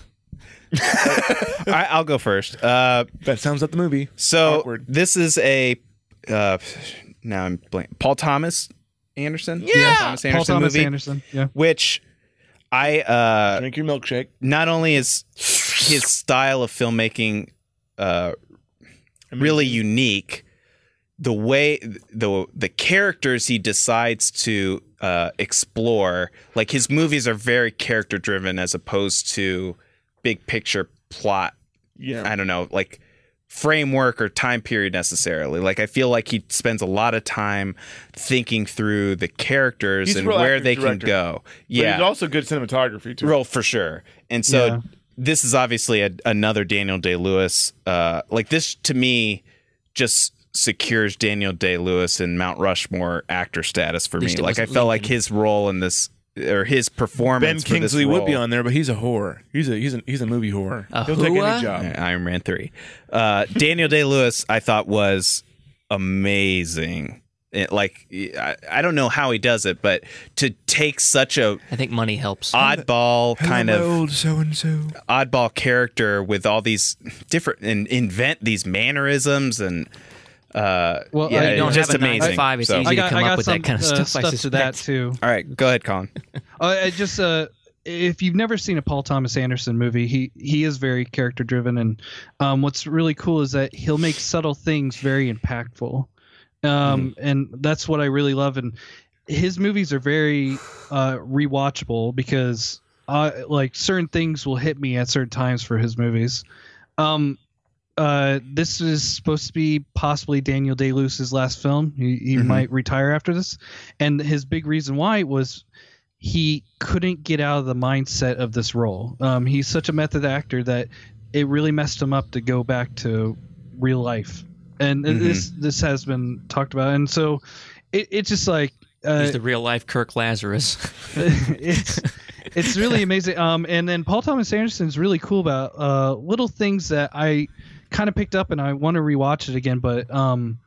I, I'll go first. Uh, That sounds like the movie. so Awkward. this is a uh, now I'm blank. Paul Thomas Anderson. Yeah. Thomas Paul Thomas movie, Anderson. Yeah. which I uh, Drink your milkshake. not only is his style of filmmaking uh, really unique, the way the the characters he decides to uh, explore, like his movies are very character driven as opposed to big picture plot. Yeah. I don't know, like framework or time period necessarily. Like I feel like he spends a lot of time thinking through the characters He's and where actor, they can director. go. But Yeah, he's also good cinematography too. Roll for sure. And so Yeah. this is obviously a, another Daniel Day Lewis. Uh, like this to me just secures Daniel Day Lewis and Mount Rushmore actor status for me. Like I wasn't felt like his role in this or his Ben performance for this Kingsley would be on there, but he's a whore. He's a he's a he's a movie whore. A He'll take any job. Yeah, Iron Man three. Uh, Daniel Day Lewis, I thought was amazing. It, like I, I don't know how he does it, but to take such a I think money helps. oddball kind of old so and so. oddball character with all these different and invent these mannerisms and uh Well, yeah, I you don't just have a nine to amazing. five, it's So- easy I to come up with some that kind of uh, stuff, I stuff to that too. All right, go ahead, Colin. Uh, I just uh, if you've never seen a Paul Thomas Anderson movie, he he is very character driven, and um, what's really cool is that he'll make subtle things very impactful, um, and that's what I really love. And his movies are very uh, rewatchable because uh, like certain things will hit me at certain times for his movies. Um, uh, this is supposed to be possibly Daniel Day Lewis's last film. He, he Mhm. might retire after this, and his big reason why was he couldn't get out of the mindset of this role. Um, he's such a method actor that it really messed him up to go back to real life, and Mhm. this this has been talked about, and so it, it's just like uh, He's the real life Kirk Lazarus. it's it's really amazing. Um, and then Paul Thomas Anderson's really cool about uh little things that I kind of picked up, and I want to rewatch it again. But um,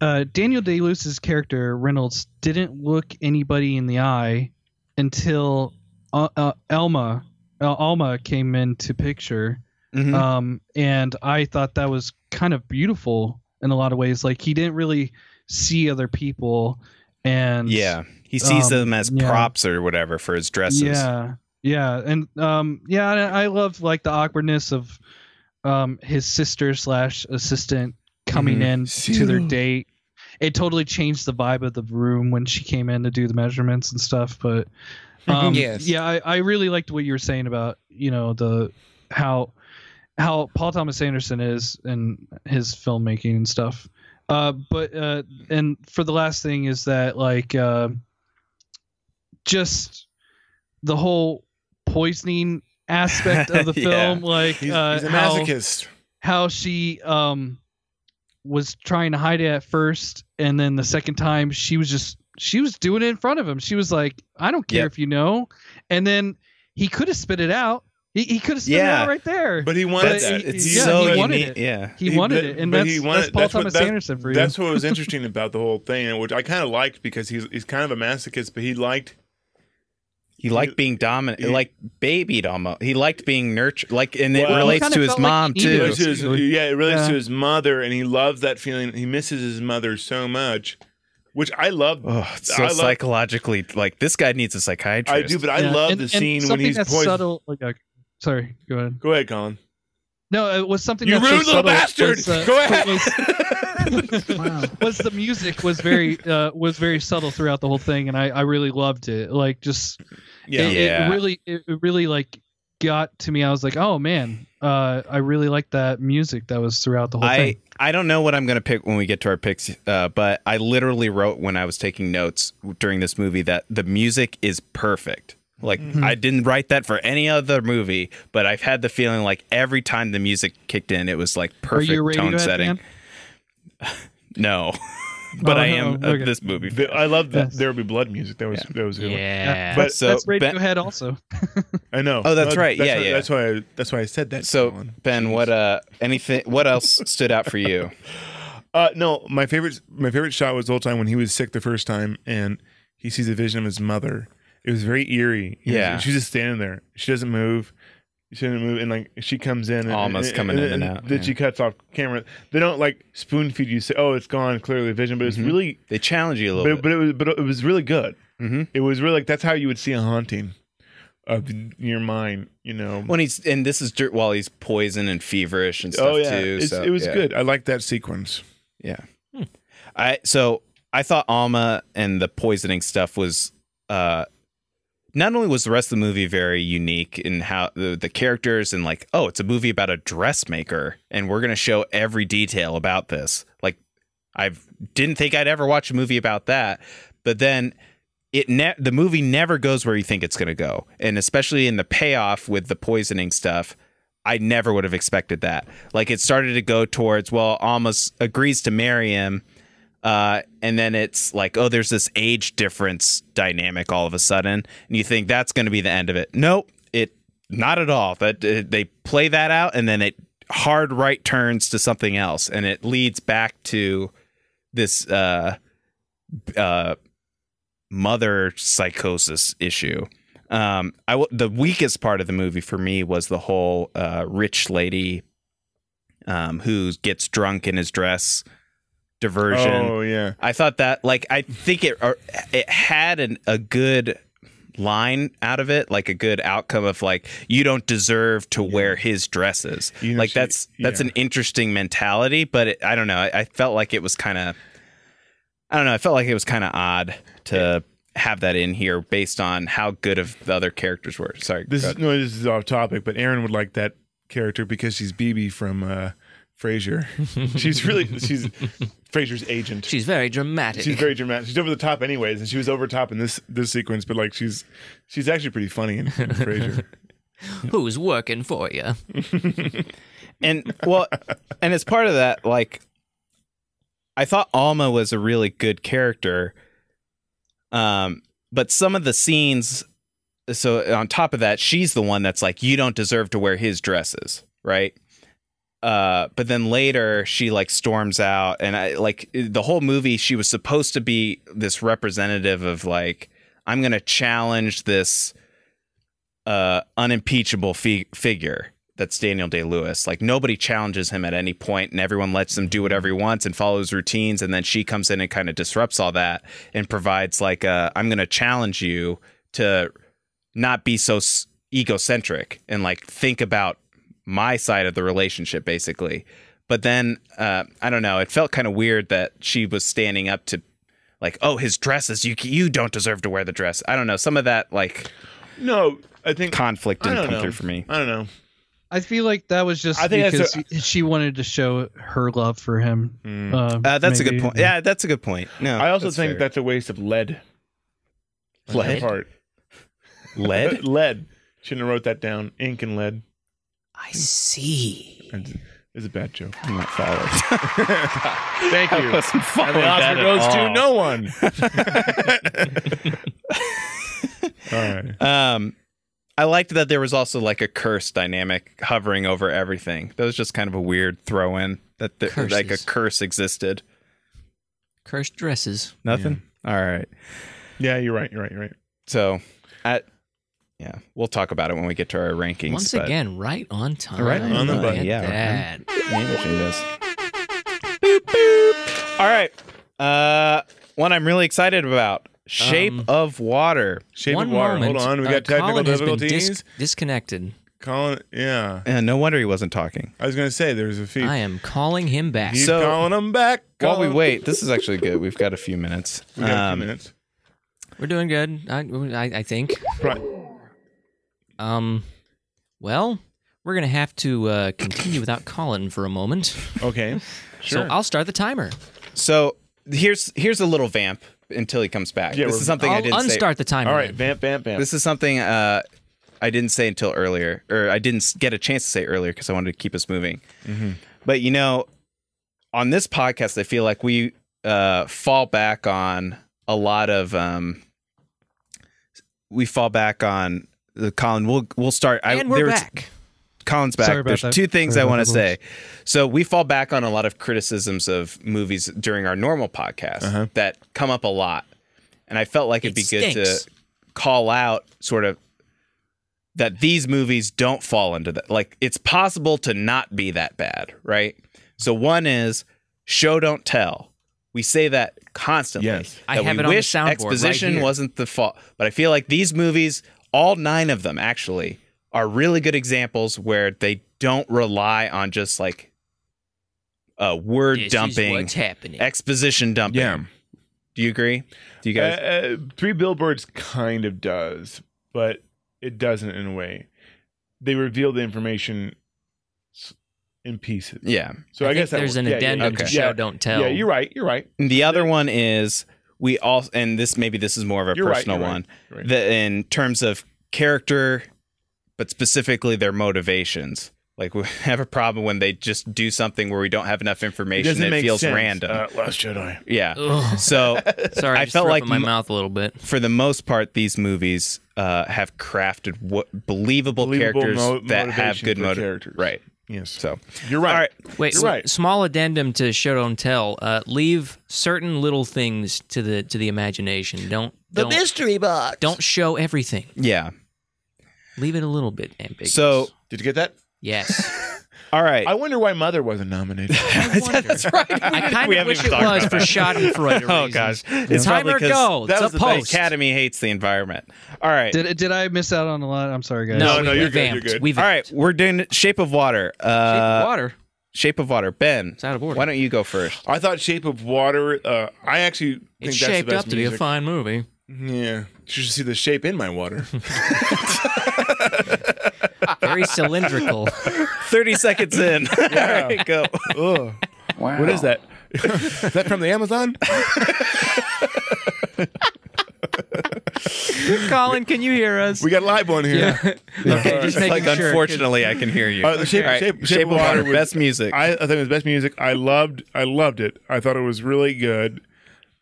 uh, Daniel Day Lewis's character Reynolds didn't look anybody in the eye until uh, uh, Elma uh, Alma came into picture. Mhm. Um, and I thought that was kind of beautiful in a lot of ways. Like he didn't really see other people, and yeah, he sees um, them as yeah. props or whatever for his dresses. Yeah, yeah, and um, yeah, and I love like the awkwardness of um his sister slash assistant coming Mhm. in to their date. It totally changed the vibe of the room when she came in to do the measurements and stuff. But um, Yes. yeah, I, I really liked what you were saying about you know the how how Paul Thomas Anderson is and his filmmaking and stuff. Uh, but uh, and for the last thing is that like uh, just the whole poisoning aspect of the Yeah. film, like He's, uh, he's a how masochist. how she um was trying to hide it at first, and then the second time she was just she was doing it in front of him. She was like, "I don't care Yep. if you know," and then he could have spit it out. He, he could have spit it out right there. But he wanted But that. he- It's yeah, so he wanted unique. it. Yeah. he wanted but- it, and but that's, he that's wanted- Paul that's what- Thomas that- Anderson for you. That's what was interesting about the whole thing, which I kind of liked because he's he's kind of a masochist, but he liked He liked being dominant, he- like babied almost. He liked being nurtured, like, and it Well, he relates to his felt like mom he It needed too. to his, yeah, it relates Yeah. to his mother, and he loves that feeling. He misses his mother so much, which I love. Oh, it's so I love- psychologically, like this guy needs a psychiatrist. I do, but I Yeah, love and- the and scene when something he's that's poisoned. subtle. Like, uh, sorry, go ahead. Go ahead, Colin. No, it was something You that's so rude little subtle bastard. was, uh, Go ahead. was- was the music was very uh, was very subtle throughout the whole thing, and I, I really loved it. Like just yeah. it, Yeah. it really it it really like got to me. I was like, oh man, uh, I really like that music that was throughout the whole I thing. I don't know what I'm gonna pick when we get to our picks, uh, but I literally wrote when I was taking notes during this movie that the music is perfect. Like Mm-hmm. I didn't write that for any other movie, but I've had the feeling like every time the music kicked in, it was like Are you a perfect tone setting. fan? No, but Oh, I am of okay. this movie. The- I love that Yes. there will be blood music. That was that was good. one. Yeah. But- That's, so, that's Ben- Radiohead also. I know. Oh, that's No, right. That's Yeah, why, yeah. That's why. I, that's why I said that. So Colin. Ben, what uh anything? What else stood out for you? Uh, no, my favorite my favorite shot was the whole time when he was sick the first time and he sees a vision of his mother. It was very eerie. He was- Yeah. she's just standing there. She doesn't move. You see in the movie, and like she comes in, and, Almost and, coming in and out, Then yeah. she cuts off camera. They don't like spoon feed you. Say, oh, it's gone, clearly vision, but it's Mhm. really, They challenge you a little but, bit. but it was, but it was really good. Mhm. It was really like that's how you would see a haunting of your mind. You know. when he's and this is dirt while he's poison and feverish and stuff oh yeah, too. So, it was yeah. good. I like that sequence. Yeah. I so I thought Alma and the poisoning stuff was uh not only was the rest of the movie very unique in how the, the characters and like oh it's a movie about a dressmaker and we're going to show every detail about this like I didn't think I'd ever watch a movie about that but then it ne- the movie never goes where you think it's going to go and especially in the payoff with the poisoning stuff I never would have expected that. Like it started to go towards, well, almost agrees to marry him. Uh, and then it's like, oh, there's this age difference dynamic all of a sudden. And you think that's going to be the end of it. Nope. It, not at all. That uh, they play that out and then it hard right turns to something else. And it leads back to this, uh, uh, mother psychosis issue. Um, I w- the weakest part of the movie for me was the whole uh, rich lady um, who gets drunk in his dress diversion. Oh yeah. I thought that like I think it it had an, a good line out of it, like a good outcome of like you don't deserve to wear his dresses. You know, like she- that's that's yeah. an interesting mentality, but it, I don't know. I, I felt like it was kind of I don't know. I felt like it was kind of odd to have that in here based on how good of the other characters were. Sorry. This is no, this is off topic, but Aaron would like that character because she's Bebe from uh, Frasier. she's really she's Frasier's agent. She's very dramatic. She's very dramatic. She's over the top, anyways, and she was over top in this this sequence. But like, she's she's actually pretty funny in, in Frasier. Who's working for you? and well, and as part of that, like, I thought Alma was a really good character. Um, but some of the scenes, so on top of that, she's the one that's like, you don't deserve to wear his dresses, right? Uh, but then later she like storms out, and I like the whole movie. She was supposed to be this representative of like, I'm gonna challenge this uh, unimpeachable fi- figure that's Daniel Day Lewis. Like nobody challenges him at any point, and everyone lets him do whatever he wants and follows routines. And then she comes in and kind of disrupts all that and provides like, i I'm going to challenge you to not be so s- egocentric and like think about my side of the relationship, basically. But then uh, I don't know. It felt kind of weird that she was standing up to. Like oh his dresses you you don't deserve to wear the dress I don't know some of that like No, I think conflict didn't come know. through for me I don't know. I feel like that was just I think because that's she wanted to show her love for him. Mm. Uh, Uh, that's a good point. Yeah, that's a good point. No, I also that's think fair. that's a waste of lead. on Lead? part. lead. lead. Shouldn't have wrote that down. Ink and lead. I see. It's it's a bad joke. I'm not following. Thank you. I wasn't And the Oscar at goes to no one. All right. Um, I liked that there was also like a curse dynamic hovering over everything. That was just kind of a weird throw in that there, like a curse existed. Cursed dresses. Nothing. All right. Yeah, you're right. You're right. You're right. So, at yeah, we'll talk about it when we get to our rankings. Once but- again, right on time. Right on the button, yeah, that. Yeah, she does. Boop, boop. All right. Uh, one I'm really excited about: Shape Um, of Water. Shape One of water. moment. Hold on. We uh, got technical Colin has been difficulties. dis- disconnected. Colin, yeah. Uh, no wonder he wasn't talking. I was going to say there's a feed. I am calling him back. Keep So- calling him back. While we wait, this is actually good. We've got a few minutes. We got a Um, few minutes. We're doing good. I, I, I think. Right. Um, well, we're gonna have to uh, continue without Colin for a moment. Okay. Sure. So I'll start the timer. So here's here's a little vamp until he comes back. Yeah, this is something I I'll didn't unstart the timer. All right. Vamp, vamp, vamp. say. This is something uh, I didn't say until earlier, or I didn't get a chance to say earlier because I wanted to keep us moving. Mm-hmm. But you know, on this podcast, I feel like we uh, fall back on a lot of. Um, we fall back on the Colin. We'll we'll start. I, And we're there was- back. Colin's back. Sorry about There's that. two things Sorry I want to say. So we fall back on a lot of criticisms of movies during our normal podcast Uh-huh. that come up a lot, and I felt like it'd It be good to call out sort of that these movies don't fall into that. Like it's possible to not be that bad, right? So one is show don't tell. We say that constantly. Yes. I have we it on the wish soundboard right exposition here. wasn't the fault, but I feel like these movies, all nine of them actually, are really good examples where they don't rely on just like uh, word This is dumping, what's happening. exposition dumping. Yeah. Do you agree? Do you guys? Uh, uh, Three Billboards kind of does, but it doesn't in a way. They reveal the information in pieces. yeah. So I, think guess there's works. an Yeah, yeah, addendum yeah. to Yeah, show don't tell. Yeah, you're right. You're right. And The other one is we all, and this maybe this is more of a You're personal right, one. you're right. That in terms of character, but specifically their motivations. Like we have a problem when they just do something where we don't have enough information. doesn't It, feels sense. random. Uh, Last Jedi. yeah. Ugh. So Sorry, I I, just felt like my m- mouth a little bit. for the most part, these movies uh, have crafted what believable, Believable characters mo- that have good for motive. characters. Right. Yes. So You're right. all right. Wait, You're s- right. small addendum to show don't tell. Uh, leave certain little things to the to the imagination. Don't The don't, mystery box. don't show everything. Yeah. Leave it a little bit ambiguous. So Did you get that? yes, all right. I wonder why Mother wasn't nominated. That's right. I kind We of haven't wish even it talked was about for that. Schadenfreude Oh reasons. gosh, it's Time probably or 'cause go. that It's was a the the. Academy hates the environment. All right. Did did I miss out on a lot? I'm sorry, guys. No, No, we, no, you're good, you're good. We All right, we're doing Shape of Water. Uh, Shape of water. Shape of Water. Ben, It's out of order. why don't you go first? I thought Shape of Water. Uh, I actually think It's that's shaped the best up to be a fine movie. Yeah, you should see the shape in my water. Very cylindrical. Thirty seconds in. All right, go. Ugh. What is that? is that from the Amazon? Colin, can you hear us? We got a live one here. okay, just making like sure. unfortunately I can hear you. Uh, the shape, All right, shape, Shape, of Water, was- best music. I, I think it was best music. I loved. I loved it. I thought it was really good.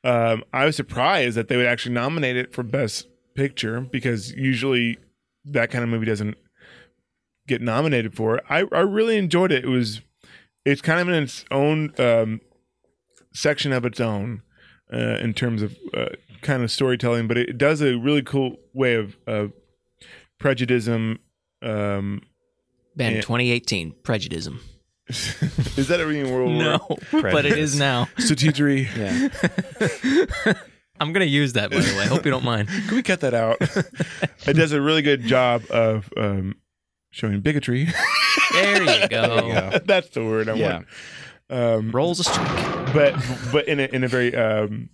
Um, I was surprised that they would actually nominate it for best picture because usually that kind of movie doesn't get nominated for it. I, I really enjoyed it. It was it's kind of in its own um, section of its own uh, in terms of uh, kind of storytelling, but it, does a really cool way of, of prejudice. Um, Ben, Yeah. 2018, Prejudice. Is that a reading world? No, but it is now. Strategery. yeah. I'm gonna use that by the way. I hope you don't mind. Can we cut that out? it does a really good job of um, showing bigotry. There you go. That's the word I Yeah. want. Um, Rolls a strike. but but in a in a very um,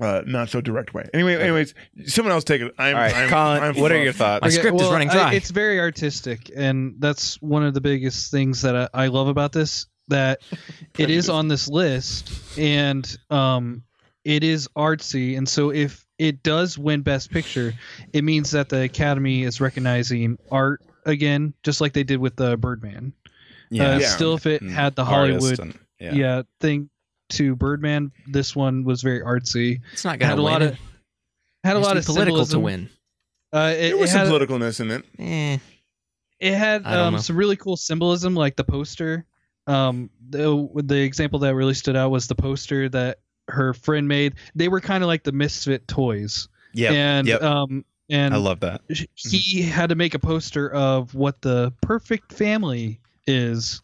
uh, not so direct way. Anyway, anyways, someone else take it. I'm, All right, I'm, Colin, I'm what are your thoughts? My script is running I- dry. it's very artistic, and that's one of the biggest things that I, I love about this. That it is on this list, and um, it is artsy, and so if it does win Best Picture, it means that the Academy is recognizing art again, just like they did with the Birdman. yeah. Uh, Yeah. Still, if it Mm, had the Hollywood, and- yeah. yeah. thing to Birdman, this one was very artsy. It's not Had gonna a win. lot of it had a lot of be political to win. Uh, it, There was it some politicalness in it. Eh. it had um, some really cool symbolism, like the poster. Um, the the example that really stood out was the poster that her friend made. They were kind of like the misfit toys, Yep. and yep. um, and I love that. he had to make a poster of what the perfect family is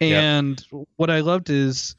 Yep. and what i loved is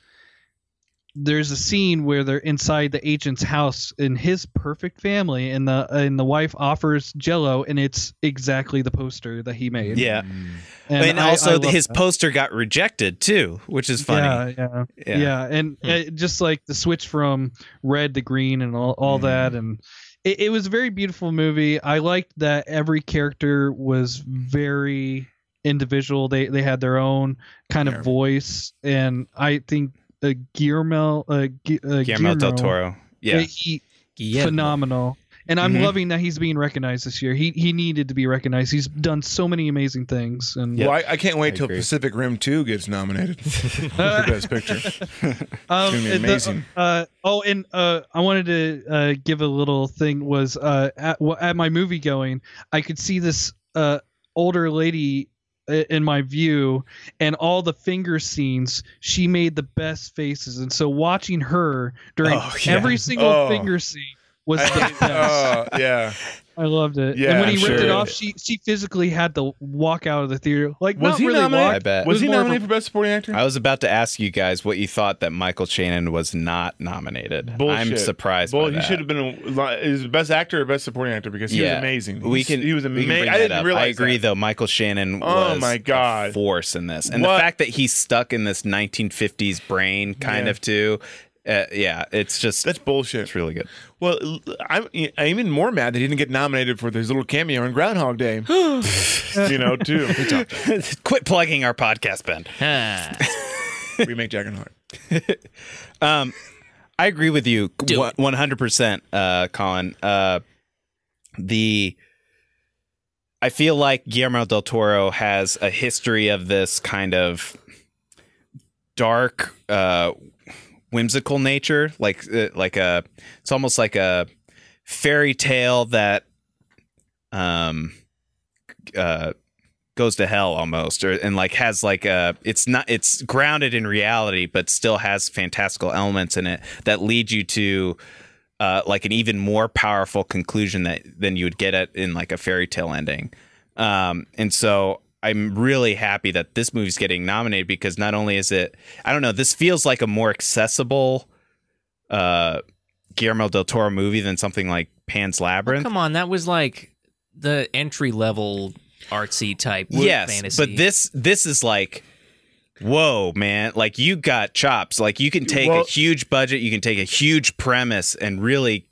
there's a scene where they're inside the agent's house in his perfect family and the and the wife offers jello and it's exactly the poster that he made Yeah. and, And, I- I also love his that. poster got rejected too, which is funny. yeah yeah Yeah. yeah, and Hmm. uh, just like the switch from red to green and all, all Mhm. that and it, it was a very beautiful movie i liked that every character was very individual they they had their own kind Yeah. of voice and i think uh, guillermo uh, Gu- uh, Guillermo del Toro. Yeah. he Guillermo. phenomenal and i'm Mhm. loving that he's being recognized this year he he needed to be recognized he's done so many amazing things and Yeah. Well, I, I can't wait I till agree. Pacific Rim Two gets nominated for Best Picture. Um, gonna be the- amazing. uh, oh, and uh, I wanted to uh, give a little thing was uh, at, at my movie going, I could see this uh, older lady i- in my view, and all the finger scenes. She made the best faces, and so watching her during Oh, yeah. every single Oh. finger scene was the best. oh, yeah. I loved it. Yeah, and when he I'm ripped sure. it off, she she physically had to walk out of the theater. Like Was not he really nominated? walk. I bet. Was he more a- nominated for best supporting actor? I was about to ask you guys what you thought that Michael Shannon was not nominated. Bullshit. I'm surprised. Well, by he that. should have been a, is best actor or best supporting actor because he Yeah. was amazing. We He's- can. He was amazing. I didn't up. realize. I agree, that. though. Michael Shannon Oh was my a God. force in this, and What? the fact that he's stuck in this 1950s brain, kind Yeah. of too. Uh, yeah, it's just That's bullshit. it's really good. Well, I'm, I'm even more mad that he didn't get nominated for his little cameo in Groundhog Day. you know, too. Quit plugging our podcast, Ben. we make Jack and Heart. Um, I agree with you one hundred percent, uh, Colin. Uh, the I feel like Guillermo del Toro has a history of this kind of dark, uh, whimsical nature, like uh, like a it's almost like a fairy tale that um uh goes to hell almost or and like has like a it's not it's grounded in reality but still has fantastical elements in it that lead you to uh like an even more powerful conclusion that than you would get at in like a fairy tale ending. Um and so i'm really happy that this movie's getting nominated because not only is it i don't know this feels like a more accessible uh guillermo del toro movie than something like pan's labyrinth come on, that was like the entry level artsy type yes fantasy. but this this is like whoa man like you got chops like you can take Well- a huge budget you can take a huge premise and really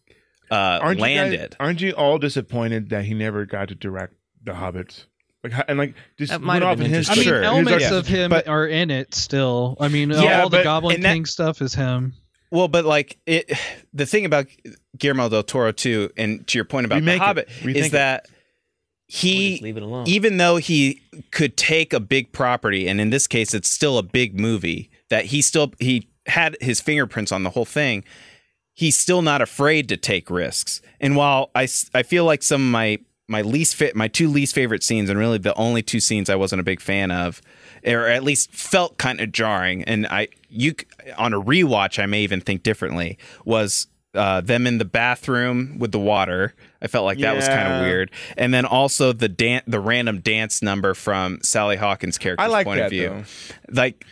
uh Aren't land you guys, it Aren't you all disappointed that he never got to direct The Hobbits? Like and like just That might went have off in his. I mean, Sure. his elements like- of him But- are in it still. I mean, Yeah, all the Goblin and that- King stuff is him. well but like it the thing about guillermo del toro too and to your point about Remake the hobbit Rethink is it. that We'll he leave it alone. even though he could take a big property and in this case it's still a big movie that he still he had his fingerprints on the whole thing he's still not afraid to take risks and while I, I feel like some of my my least fit my two least favorite scenes and really the only two scenes i wasn't a big fan of or at least felt kind of jarring and i you on a rewatch i may even think differently was uh, them in the bathroom with the water. I felt like that was kind of weird, and then also the dan- the random dance number from Sally Hawkins' character's I like point that of view. though. Like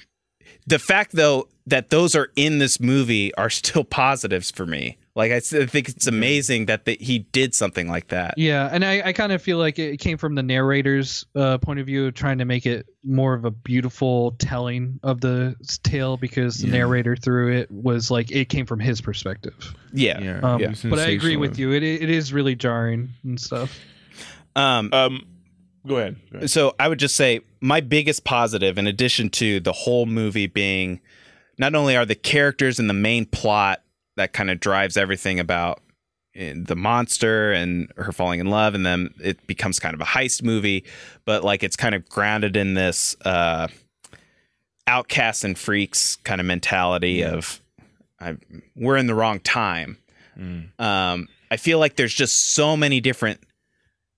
the fact though that those are in this movie are still positives for me. Like I think it's amazing that the, he did something like that. Yeah, and I, I kind of feel like it came from the narrator's uh, point of view, trying to make it more of a beautiful telling of the tale because the Yeah. narrator through it was like it came from his perspective. Yeah. Yeah, Um, Yeah. But I agree with you. It, it is really jarring and stuff. Um, Um, go ahead. Go ahead. So I would just say my biggest positive, in addition to the whole movie being, not only are the characters and the main plot that kind of drives everything about eh, the monster and her falling in love, and then it becomes kind of a heist movie, but like it's kind of grounded in this uh, outcasts and freaks kind of mentality of I, we're in the wrong time. Mm. Um, I feel like there's just so many different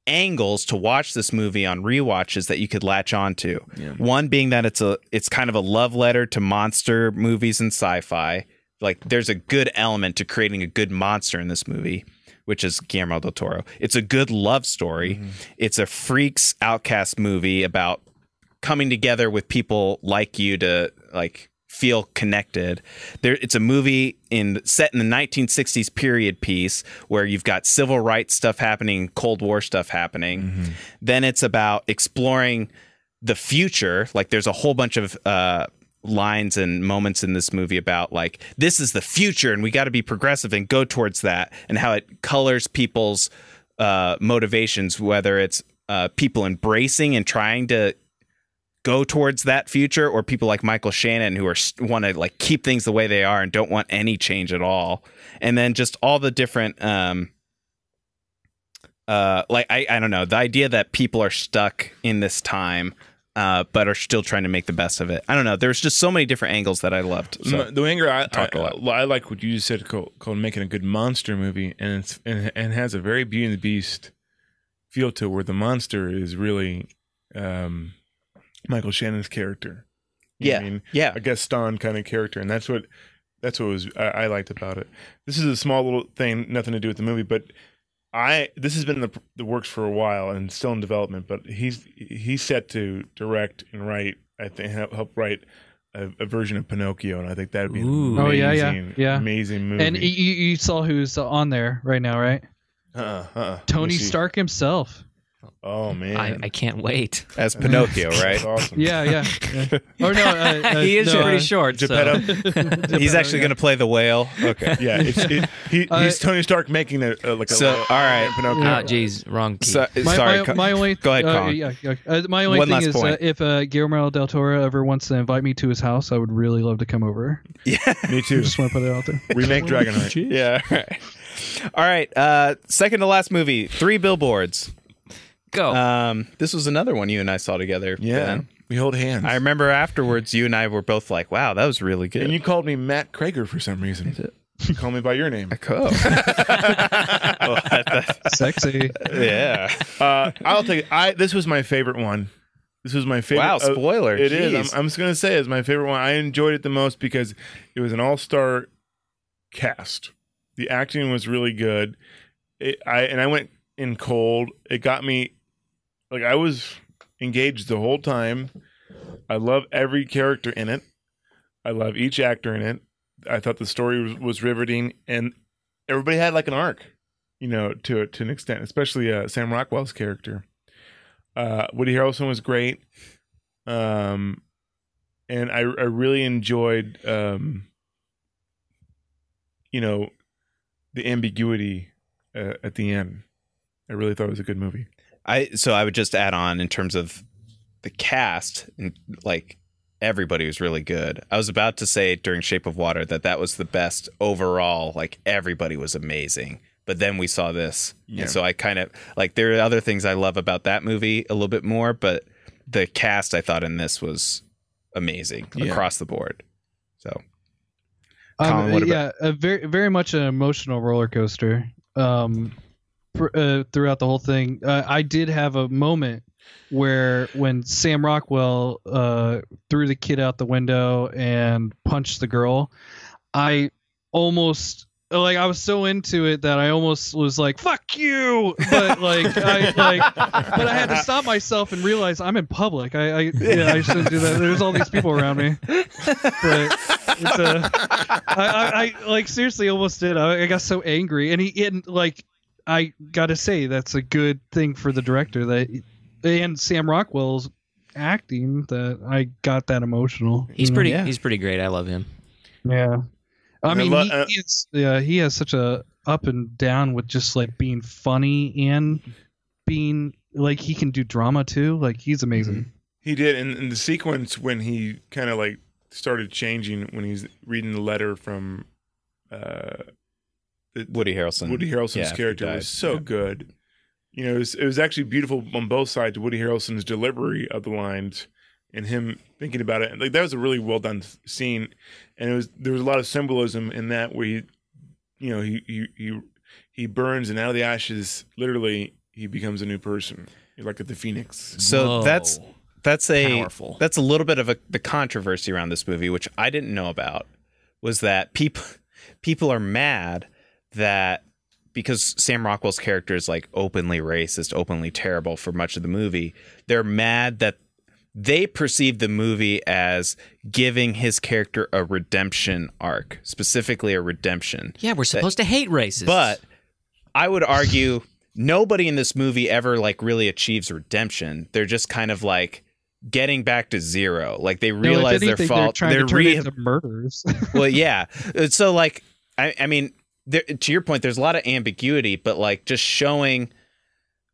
angles to watch this movie on rewatches that you could latch onto. Yeah. One being that it's a it's kind of a love letter to monster movies and sci-fi. Like there's a good element to creating a good monster in this movie, which is Guillermo del Toro. It's a good love story. It's a freaks outcast movie about coming together with people like you to like feel connected. There it's a movie in set in the 1960s period piece where you've got civil rights stuff happening, Cold War stuff happening. Then it's about exploring the future. Like there's a whole bunch of uh lines and moments in this movie about like this is the future and we got to be progressive and go towards that and how it colors people's uh motivations whether it's uh people embracing and trying to go towards that future or people like Michael Shannon who are want to like keep things the way they are and don't want any change at all. And then just all the different um uh like I I don't know the idea that people are stuck in this time uh but are still trying to make the best of it. I don't know there's just so many different angles that I loved. So the anger I, talk I, a lot. I like what you just said called, called making a good monster movie and it's and, and has a very Beauty and the Beast feel to it where the monster is really um Michael Shannon's character. You yeah. I mean yeah. a Gaston kind of character, and that's what that's what was I, I liked about it. This is a small little thing, nothing to do with the movie, but I this has been in the the works for a while and still in development, but he's he's set to direct and write. I think help, help write a, a version of Pinocchio, and I think that'd be Ooh. an Oh, yeah, yeah, amazing, yeah. amazing movie. And you, you saw who's on there right now, right? uh-uh, uh-uh. Let Tony. Stark himself. Oh man, I, I can't wait. As Pinocchio, right? Awesome. Yeah, yeah. yeah. Or no, uh, uh, he is no, pretty uh, short. So. Geppetto. He's actually going to play the whale. Okay. Yeah, it's, it, he, Uh, he's Tony Stark making a, a like a So, a- all right. Pinocchio. Ah, jeez, wrong key. So, My, sorry. my, my only go ahead, uh, Colin. yeah, yeah. Uh, my only One thing is uh, if uh, Guillermo del Toro ever wants to invite me to his house, I would really love to come over. yeah. Me too. Just want to put it out there. Remake Dragonheart. Yeah. All right. All right. Uh, second to last movie, Three Billboards. Go. Um, this was another one you and I saw together. Yeah, Ben. we hold hands. I remember afterwards, you and I were both like, "Wow, that was really good." and you called me Matt Krager for some reason. You call me by your name. I Cool. Sexy. yeah. Uh, I'll take it. I this was my favorite one. This was my favorite. Wow, uh, spoiler. It is. Jeez. I'm, I'm just gonna say it's my favorite one. I enjoyed it the most because it was an all star cast. The acting was really good. It, I and I went in cold. It got me like I was engaged the whole time. I love every character in it. I love each actor in it. I thought the story was, was riveting, and everybody had like an arc, you know, to to an extent. Especially uh, Sam Rockwell's character. Uh, Woody Harrelson was great, um, and I I really enjoyed, um, you know, the ambiguity uh, at the end. I really thought it was a good movie. I so I would just add on in terms of the cast and like everybody was really good. I was about to say during Shape of Water that that was the best overall. Like everybody was amazing. But then we saw this, Yeah. and so I kind of like there are other things I love about that movie a little bit more, but the cast I thought in this was amazing Yeah. across the board. So Colin, Um, what yeah, a very very much an emotional roller coaster. Um, pr- uh, throughout the whole thing, uh, I did have a moment where when Sam Rockwell uh, threw the kid out the window and punched the girl, I almost like I was so into it that I almost was like "fuck you," but like I like, but I had to stop myself and realize I'm in public. I, I yeah, I shouldn't do that. There's all these people around me, but it's uh, I, like seriously almost did. I, I got so angry, and he and like I gotta say that's a good thing for the director that and Sam Rockwell's acting that I got that emotional. he's you know? pretty. yeah. He's pretty great. I love him. Yeah. I And I mean, lo- he, uh, he is, yeah, he has such a up and down with just like being funny and being like he can do drama too. Like he's amazing. He did, and, and the sequence when he kind of like started changing when he's reading the letter from uh, the- Woody Harrelson. Woody Harrelson's Yeah, character was so Yeah. good. You know, it was, it was actually beautiful on both sides. Woody Harrelson's delivery of the lines and him thinking about it. Like that was a really well done scene, and it was there was a lot of symbolism in that where he, you know, he he he, he burns and out of the ashes, literally, he becomes a new person. You're like the phoenix. So Whoa. that's that's a Powerful. that's a little bit of a the controversy around this movie, which I didn't know about, was that people people are mad that because Sam Rockwell's character is like openly racist, openly terrible for much of the movie, they're mad that they perceive the movie as giving his character a redemption arc, specifically a redemption. Yeah, we're supposed to hate racists. But I would argue nobody in this movie ever like really achieves redemption. They're just kind of like getting back to zero. Like they No, if realize their fault. They're trying to turn re- into murders. well, yeah. So like, I, I mean, there, to your point, there's a lot of ambiguity, but like just showing,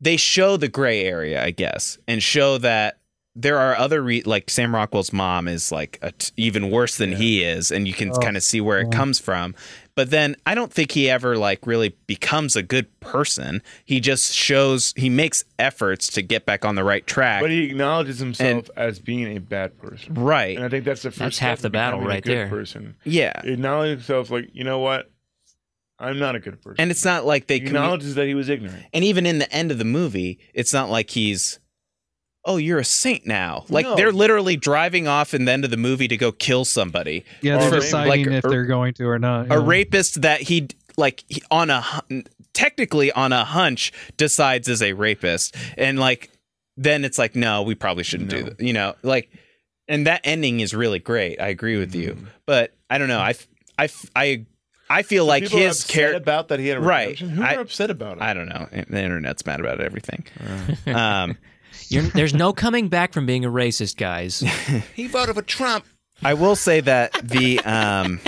they show the gray area, I guess, and show that there are other re- like Sam Rockwell's mom is like a t- even worse than he is, and you can Oh, kind of see where it comes from. But then I don't think he ever like really becomes a good person. He just shows he makes efforts to get back on the right track. But he acknowledges himself as being a bad person. right. And I think that's the first That's step half the battle becoming a right good there. Person. Yeah. He acknowledges himself like, you know what? I'm not a good person. And it's not like they he commu- acknowledges that he was ignorant. And even in the end of the movie, it's not like he's, oh, you're a saint now. Like No. they're literally driving off in the end of the movie to go kill somebody. yeah, they're maybe deciding like if a- they're going to or not. A rapist that he like he, on a technically on a hunch decides is a rapist and like then it's like no we probably shouldn't do that you know like and that ending is really great i agree with you Mm-hmm. but i don't know i f- I f- I I feel like People are his upset character about that he had a Right. redemption? Who I- are upset about it? I don't know. The internet's mad about everything. Um, You're, there's no coming back from being a racist, guys. he voted for Trump. I will say that the um,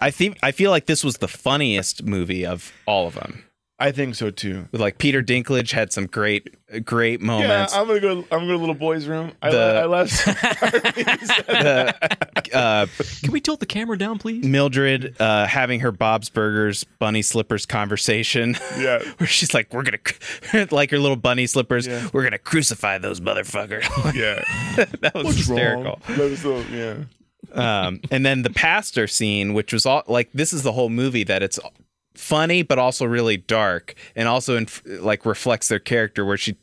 I think I feel like this was the funniest movie of all of them. I think so too. With like Peter Dinklage had some great great moments. Yeah, I'm gonna go. I'm gonna go to little boy's room. I, The- I left. the, uh, Can we tilt the camera down, please? Mildred uh, having her Bob's Burgers bunny slippers conversation. yeah, Where she's like, "We're gonna like her little bunny slippers. Yeah. We're gonna crucify those motherfuckers." yeah. that was What's hysterical. wrong? That was so, yeah. um, and then the pastor scene, which was all like this is the whole movie that it's funny but also really dark, and also in, like reflects their character, where she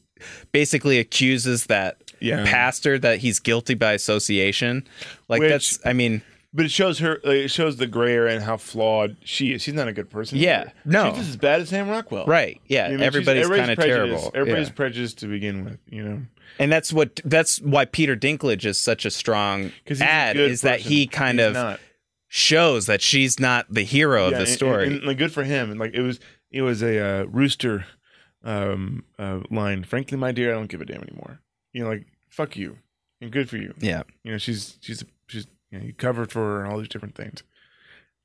basically accuses that Yeah. pastor that he's guilty by association. Like Which- that's, I mean, But it shows her. Like, it shows the gray area and how flawed she is. She's not a good person. Yeah, either. no. she's just as bad as Sam Rockwell. right? Yeah, I mean, she's- everybody's kind of terrible. Everybody's Yeah. prejudiced to begin with. You know. and that's what that's why Peter Dinklage is such a strong a ad good is that he kind He's of not. Shows that she's not the hero of the and- story. And, and, like good for him. And like it was, it was a uh, rooster um, uh, line. Frankly, my dear, I don't give a damn anymore. You know, like fuck you, and good for you. yeah, You know, she's she's she's you know, you covered for her and all these different things.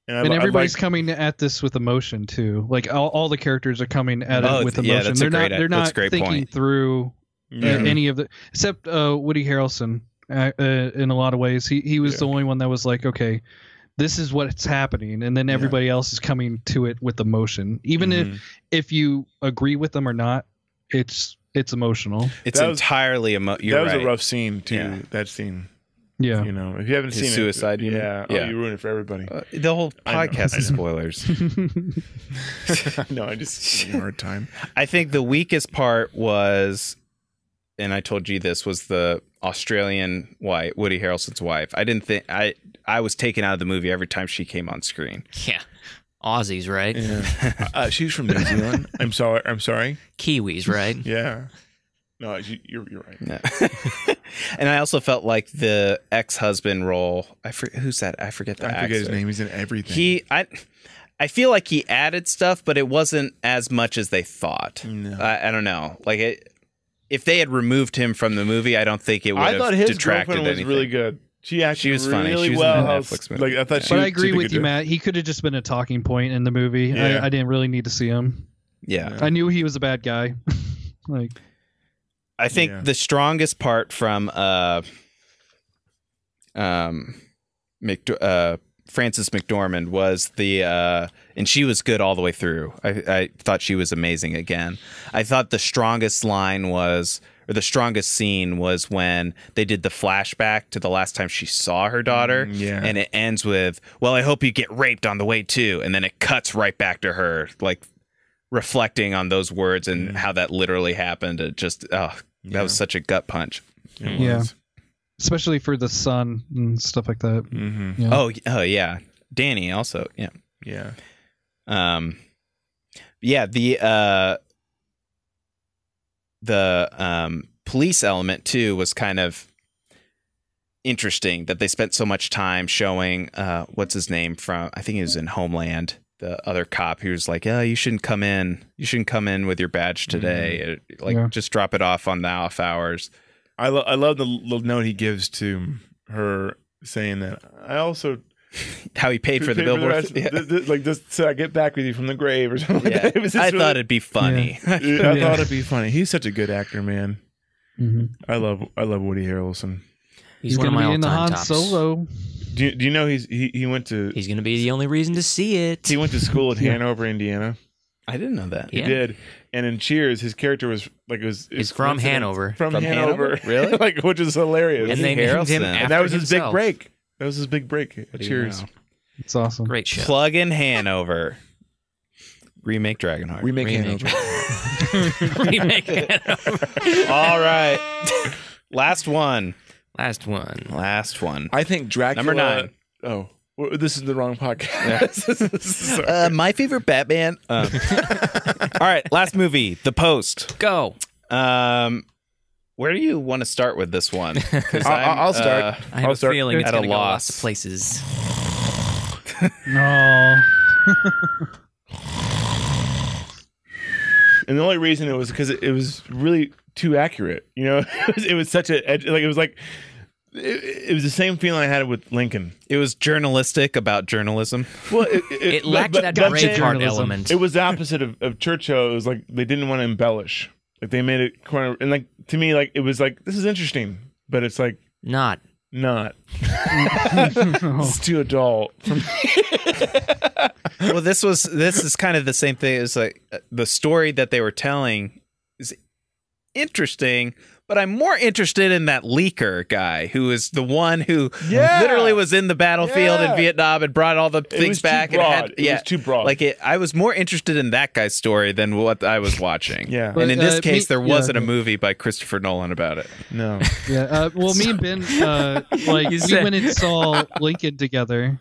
And, I, and everybody's like- coming at this with emotion too. Like all, all the characters are coming at Oh, it with yeah, emotion. that's a they're not great- they're not great thinking point. through uh, Yeah. any of the except uh, Woody Harrelson. Uh, uh, in a lot of ways, he he was Yeah. the only one that was like, okay, this is what's happening, and then Yeah. everybody else is coming to it with emotion. Even Mhm. if if you agree with them or not, it's it's emotional. it's That entirely emo- you're that was right. a rough scene too. Yeah. That scene, Yeah. you know, if you haven't His seen suicide, it, you mean? yeah, Yeah. Oh, you ruined it for everybody. Uh, the whole podcast is spoilers. no, I just giving a hard time. I think the weakest part was, and I told you this was the Australian wife, Woody Harrelson's wife. I didn't think I I was taken out of the movie every time she came on screen. Yeah. Aussies, right? Yeah. uh, she's from New Zealand. I'm sorry. I'm sorry. Kiwis, right? Yeah. No, you, you're you're right. Yeah. and I also felt like the ex husband role. I forget who's that. I forget the I forget his name. He's in everything. He I. I feel like he added stuff, but it wasn't as much as they thought. No. I, I don't know. Like it, if they had removed him from the movie, I don't think it would I have thought his detracted girlfriend was anything. really good. She actually was funny. She was in well. the I Netflix movie. Like I thought, she, but I agree did with you, job. Matt. He could have just been a talking point in the movie. Yeah. I, I didn't really need to see him. Yeah. I knew he was a bad guy. like I think Yeah. the strongest part from uh um McD- uh Frances McDormand was the uh and she was good all the way through. I I thought she was amazing again. I thought the strongest line was or the strongest scene was when they did the flashback to the last time she saw her daughter Mm, yeah. and it ends with well I hope you get raped on the way too and then it cuts right back to her like reflecting on those words and Mm. how that literally happened it just oh that was such a gut punch. It Yeah. was. especially for the son and stuff like that. Mhm. Yeah. Oh, oh yeah. Danny also, yeah. Yeah. Um yeah, the uh the um police element too was kind of interesting that they spent so much time showing uh what's his name from I think he was in Homeland, the other cop who was like, "Oh, you shouldn't come in. You shouldn't come in with your badge today. Uh, Like Yeah. just drop it off on the off hours." I lo- I love the little note he gives to her saying that I also How he paid for the paid billboard. rest- Yeah. th- th- like just so I get back with you from the grave or something. Like Yeah. that. It was I really- thought it'd be funny. I Yeah. thought it'd be funny. He's such a good actor, man. Mhm. I love I love Woody Harrelson. He's, one of gonna be in the all-time Han tops. Solo. Do you, do you know he's he, he went to He's gonna be the only reason to see it. he went to school at Yeah. Hanover, Indiana. I didn't know that. He Yeah. did. And in Cheers, his character was like it was. it was He's from Hanover. From, From Hanover, Hanover? Really? like which is hilarious. and they Woody named him after and that was his big break. That was his big break. What do you Cheers. know? It's awesome. Great show. Plug in Hanover. Remake Dragonheart. Remake, Remake. Hanover. Remake it. All right. Last one. Last one. Last one. I think Dracula. Number nine. Oh, Well, this is the wrong podcast. Sorry. Uh, my favorite Batman. Um, all right, last movie, The Post. Go. Um, where do you want to start with this one? I'll- I'm, I'll start. uh, I have I'll a start feeling it's at a gonna go loss. lots of places. No. and the only reason it was because it, it was really too accurate. You know, it was, it was such a like it was like it, it was the same feeling I had with Lincoln. it was journalistic about journalism. Well, it, It lacked that but- but Braveheart journalism. element. It was the opposite of, of Churchill. It was like they didn't want to embellish. Like they made it corner and like to me like it was like this is interesting, but it's like Not. not. it's too adult. well, this was this is kind of the same thing. It's like uh, the story that they were telling is interesting, but I'm more interested in that leaker guy who is the one who Yeah. literally was in the battlefield Yeah. in Vietnam and brought all the It things was too back and broad. had It yeah, was too broad. Like it, I was more interested in that guy's story than what I was watching. Yeah. and But, in this uh, case, me- there wasn't a movie by Christopher Nolan about it. no. Yeah. Uh, well, me and Ben, uh, like, You we said- went and saw Lincoln together,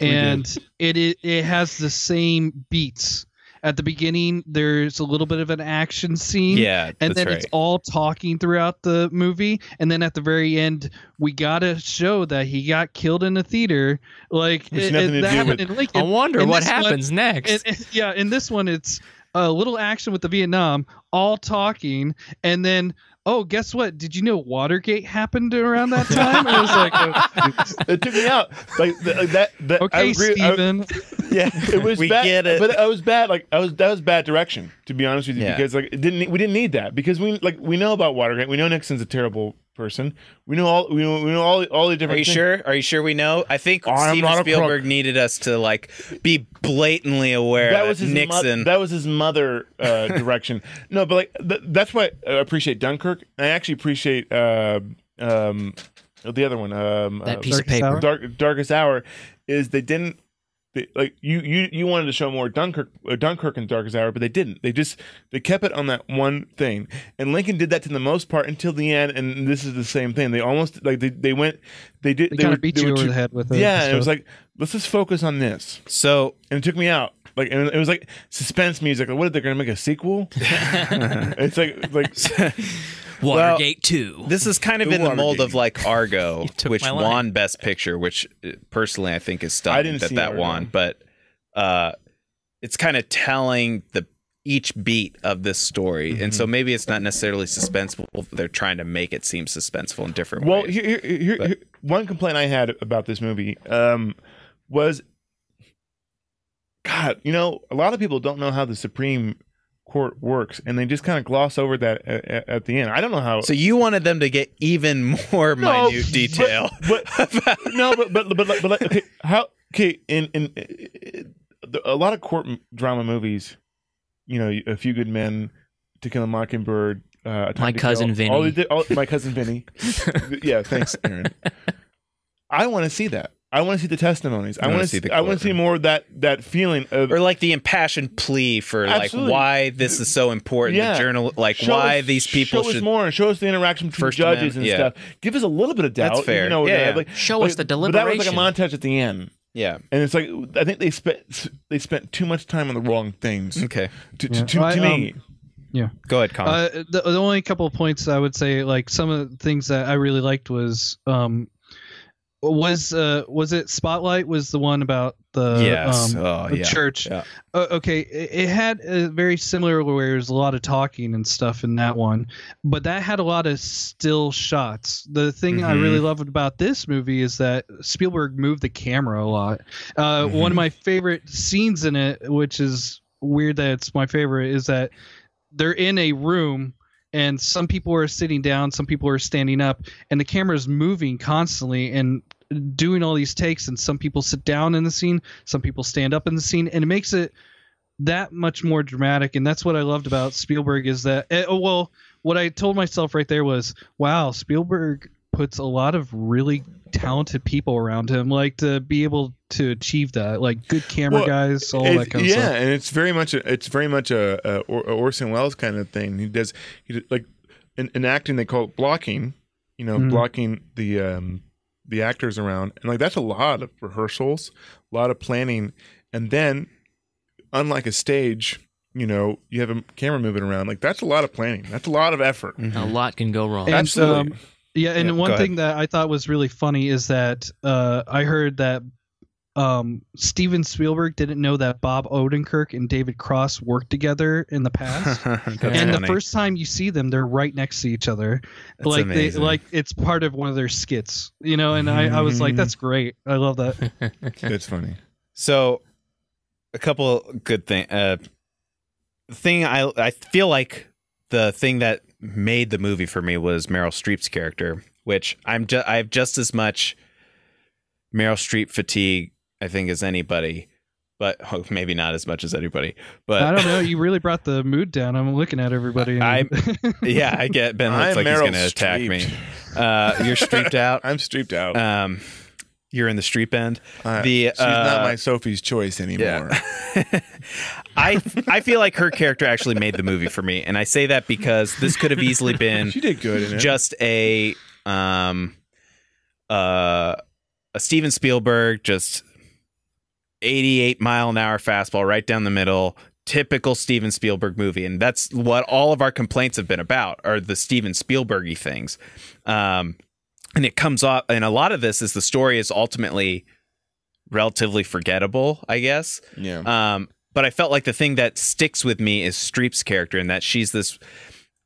and it, it it has the same beats. At the beginning, there's a little bit of an action scene. Yeah, And that's then right. it's all talking throughout the movie, and then at the very end, we gotta show that he got killed in a theater. Like it- nothing it- to that do happened with- in Lincoln. I wonder In what this one- happens next. and- and- yeah, in this one, it's a little action with the Vietnam, all talking, and then oh, guess what? Did you know Watergate happened around that time? And it was like, oh, it took me out. Like, th- like that. that I okay, agree, I- yeah, it was We bad, get it. but I was bad. Like I was that was bad direction to be honest with you Yeah. because like it didn't we didn't need that because we like we know about Watergate. We know Nixon's a terrible person. We know all we know, we know all all the different. Are you things. sure? Are you sure we know? I think I'm Steven Spielberg crook. needed us to like be blatantly aware That that, was his mo- Nixon. that was his mother uh, direction. no, but like th- that's why I appreciate Dunkirk. I actually appreciate uh, um, the other one. Um, that uh, piece of paper. Dark, Darkest Hour is they didn't they, like you you you wanted to show more Dunkirk uh, Dunkirk and Darkest Hour, but they didn't. They just they kept it on that one thing. And Lincoln did that to the most part until the end. And this is the same thing. They almost like they, they went they did They they, kind were, of beat they you over too- the head with it. Yeah, and it was like let's just focus on this. so And it took me out. Like and it was like suspense music. Like, what are they going to make a sequel? it's like like Watergate 2. this is kind of in the mold Watergate. of like Argo, took which my line. won Best Picture, which uh, personally I think is stunning I didn't that see that Argo. won. But uh, it's kind of telling the each beat of this story, and Mm-hmm. so maybe it's not necessarily suspenseful. They're trying to make it seem suspenseful in different Well, ways. here, here, here, here- one complaint I had about this movie um, was, God, you know, a lot of people don't know how the Supreme Court works, and they just kind of gloss over that at, at- at the end. I don't know how. so you wanted them to get even more No, minute detail. but, but no, but but but, like- but like, okay, how okay in in uh, a lot of court drama movies, you know, A Few Good Men, To Kill a Mockingbird, uh, A Time My to Cousin Kill, Vinny. they did- all- my cousin Vinny. yeah, thanks, Aaron. I want to see that. I want to see the testimonies. I You want wanna see see. the I want to see more of that that feeling of or like the impassioned plea for Absolutely. like why this is so important. Yeah. The journal, like show why us- these people show should. us more and show us the interaction between First judges Amendment, and yeah. stuff. Give us a little bit of doubt. That's fair. You know, Yeah, yeah. like- Show like- us the deliberation. But that was like a montage at the end. Yeah. and it's like I think they spent they spent too much time on the wrong things. Okay. To, to, Yeah. to, to I, me, Go ahead, Colin. Uh, the, the only couple of points I would say, like some of the things that I really liked was, um, was uh, was it Spotlight was the one about the yes. um, oh, the yeah. church. Yeah. Uh, okay, it, it had a very similar where there's a lot of talking and stuff in that one, but that had a lot of still shots. The thing I Mhm. really loved about this movie is that Spielberg moved the camera a lot. Uh, One of my favorite scenes in it, which is weird that it's my favorite, is that they're in a room and some people are sitting down, some people are standing up, and the camera is moving constantly and doing all these takes. And some people sit down in the scene, some people stand up in the scene, and it makes it that much more dramatic. And that's what I loved about Spielberg is that, eh, oh, well, what I told myself right there was, wow, Spielberg puts a lot of really talented people around him, like to be able to achieve that, like good camera Well, guys, all that kind of stuff. yeah, and it's very much a, it's very much a, a, Orson Welles kind of thing. He does he did- like in, in acting they call it blocking. You know, Mhm. blocking the um the actors around, and like that's a lot of rehearsals, a lot of planning, and then unlike a stage, you know, you have a camera moving around. Like that's a lot of planning. That's a lot of effort. A lot can go wrong. And, Absolutely. um, yeah, and Yeah, one go thing that I thought was really funny is that uh, I heard that um, Steven Spielberg didn't know that Bob Odenkirk and David Cross worked together in the past. That's and the first time you see them, they're right next to each other, That's like amazing. they like it's part of one of their skits, you know. And I, I was like, that's great. I love that. It's funny. So, a couple good thing. Uh, thing I I feel like the thing that made the movie for me was Meryl Streep's character, which I'm just I have just as much Meryl Streep fatigue I think as anybody, but oh, maybe not as much as anybody. But I don't know. You really brought the mood down. I'm looking at everybody. and- yeah, I get Ben looks I'm like he's going to attack me. Uh, you're streeped out. I'm streeped out. Um, you're in the street end. Uh, the she's not uh, my Sophie's choice anymore. I I feel like her character actually made the movie for me, and I say that because this could have easily been she did good just a um uh a Steven Spielberg just 88 mile an hour fastball right down the middle typical Steven Spielberg movie and that's what all of our complaints have been about are the Steven Spielbergy things um and it comes off and a lot of this is the story is ultimately relatively forgettable I guess yeah. um, but I felt like the thing that sticks with me is Streep's character, and that she's this.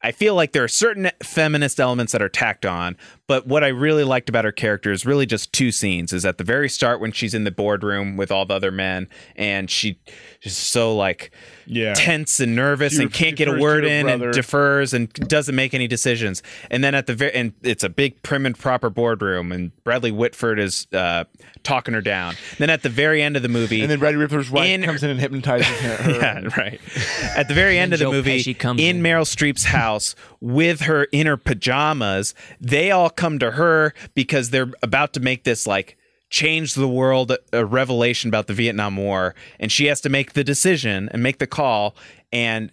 I feel like there are certain feminist elements that are tacked on, but what I really liked about her character is really just two scenes. Is at the very start when she's in the boardroom with all the other men, and she is so like yeah. tense and nervous She and can't get a word in brother. and defers and doesn't make any decisions. And then at the very and it's a big prim and proper boardroom, and Bradley Whitford is uh, talking her down. Then at the very end of the movie, and then Bradley Rippler's wife In- comes in and hypnotizes her. yeah, right. At the very end of the Joe movie, Pesci comes in in. Meryl Streep's house with her in her pajamas, they all come to her because they're about to make this like change the world a revelation about the Vietnam War, and she has to make the decision and make the call, and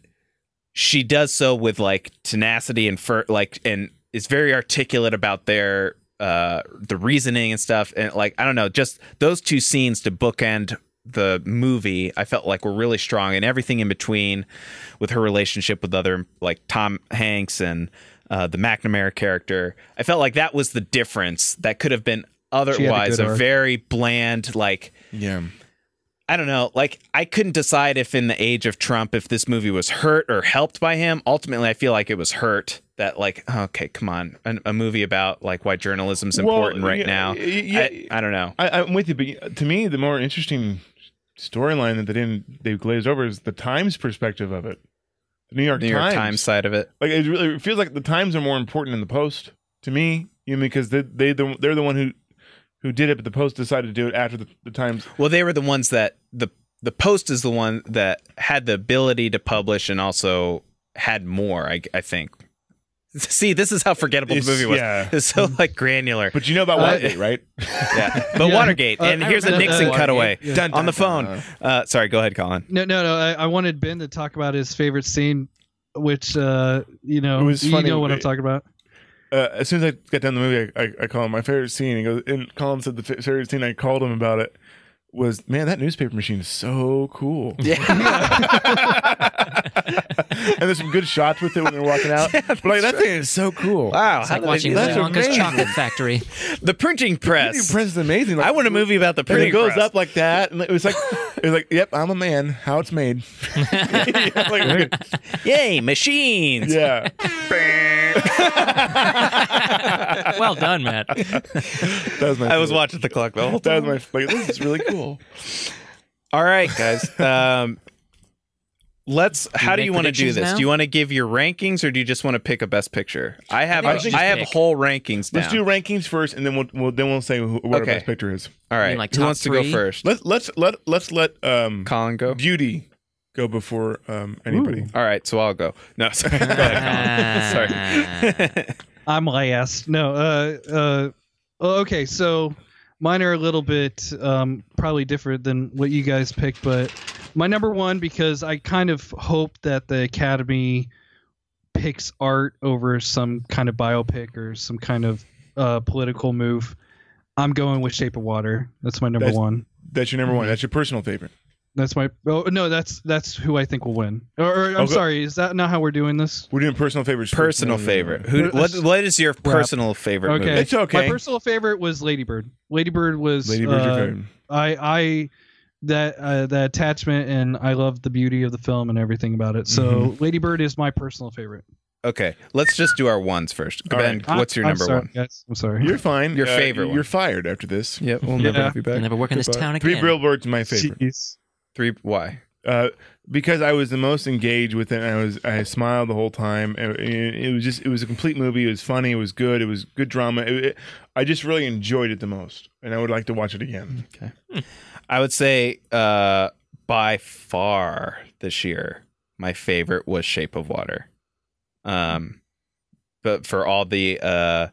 she does so with like tenacity and fur, like and is very articulate about their uh the reasoning and stuff. And like i don't know just those two scenes to bookend the movie i felt like were really strong. And everything in between with her relationship with other like tom hanks and uh, the mcnamara character i felt like that was the difference that could have been otherwise good a very bland like yeah. I don't know. Like I couldn't decide if in the age of Trump if this movie was hurt or helped by him. Ultimately, I feel like it was hurt. That like, okay, come on, a, a movie about like why journalism's Well, important right yeah, now. yeah, I, I don't know. I, I'm with you, but to me, the more interesting storyline that they didn't they glazed over is the Times perspective of it. The New York, New York Times. Times side of it. Like it really it feels like the Times are more important than the Post to me. You know, because they they the, they're the one who who did it, but the Post decided to do it after the, the Times. Well, they were the ones that the the Post is the one that had the ability to publish and also had more. I, I think. See, this is how forgettable It's- the movie was. yeah. It's so like granular. But you know about Uh, Watergate, right? yeah, but Yeah. Watergate, Uh, and I here's a Nixon cutaway Yeah. Dun, on the phone. dun. Uh, sorry, go ahead, Colin. No, no, no. I, I wanted Ben to talk about his favorite scene, which uh, you know, It was you funny. know what I'm talking about. uh, as soon as I got done the movie, I, I, I call him my favorite scene. He goes, and Colin said the f- favorite scene I called him about it was, man, that newspaper machine is so cool. Yeah. and there's some good shots with it when they're walking out. but like, that thing is so cool. Wow, It's how like watching they That's that? Wonka's. Chocolate Factory. the printing press. the Printing press is amazing. Like, I want a movie about the And printing it goes press. up like that, and it was like, it was like, yep, I'm a man. How it's made. Like, Yay, machines! yeah. well done, Matt. That was my. I was favorite. watching the clock the whole That time. was my. Like, this is really cool. All right, guys. Um, let's. How do you want to do predictions this? now? Do you want to give your rankings, or do you just want to pick a best picture? I have. I I, think we I have pick. whole rankings down. Let's do rankings first, and then we'll, we'll then we'll say who, what Okay. our best picture is. All right. mean, like Who top wants to three? go first? Let's let's let let's let um Colin go. beauty go before um anybody. All right, so I'll go. No, sorry. go ahead, Colin. sorry. I'm last. No, uh, uh, oh, okay. So mine are a little bit um, probably different than what you guys picked, but my number one because I kind of hope that the Academy picks art over some kind of biopic or some kind of uh, political move. I'm going with Shape of Water. That's my number That's- one. That's your number one. That's your personal favorite. That's my. Oh no, that's that's who I think will win. Or, or I'm go- sorry, is that not how we're doing this? We're doing personal favorites. Personal no. favorite. Who? What? What is your personal favorite Okay, movie? It's okay. My personal favorite was Lady Bird. Ladybird was. Lady Bird's your uh, favorite. I I that uh, the attachment and I love the beauty of the film and everything about it. So Mm-hmm. Lady Bird is my personal favorite. Okay, let's just do our ones first. All ben, right. what's your I'm number sorry, one? Guys. I'm sorry. You're fine. Your Uh, favorite. You're fired after this. Yep, we'll Yeah. never have you I'll back. never work in this Goodbye. town Three again. billboards, my favorite. Jeez. Three. Why? Uh, because I was the most engaged with it. And I was I smiled the whole time. It, it- it was just it was a complete movie. It was funny. It was good. It was good drama. It, it- I just really enjoyed it the most, and I would like to watch it again. Okay, I would say uh, by far this year, my favorite was Shape of Water. Um, but for all the uh,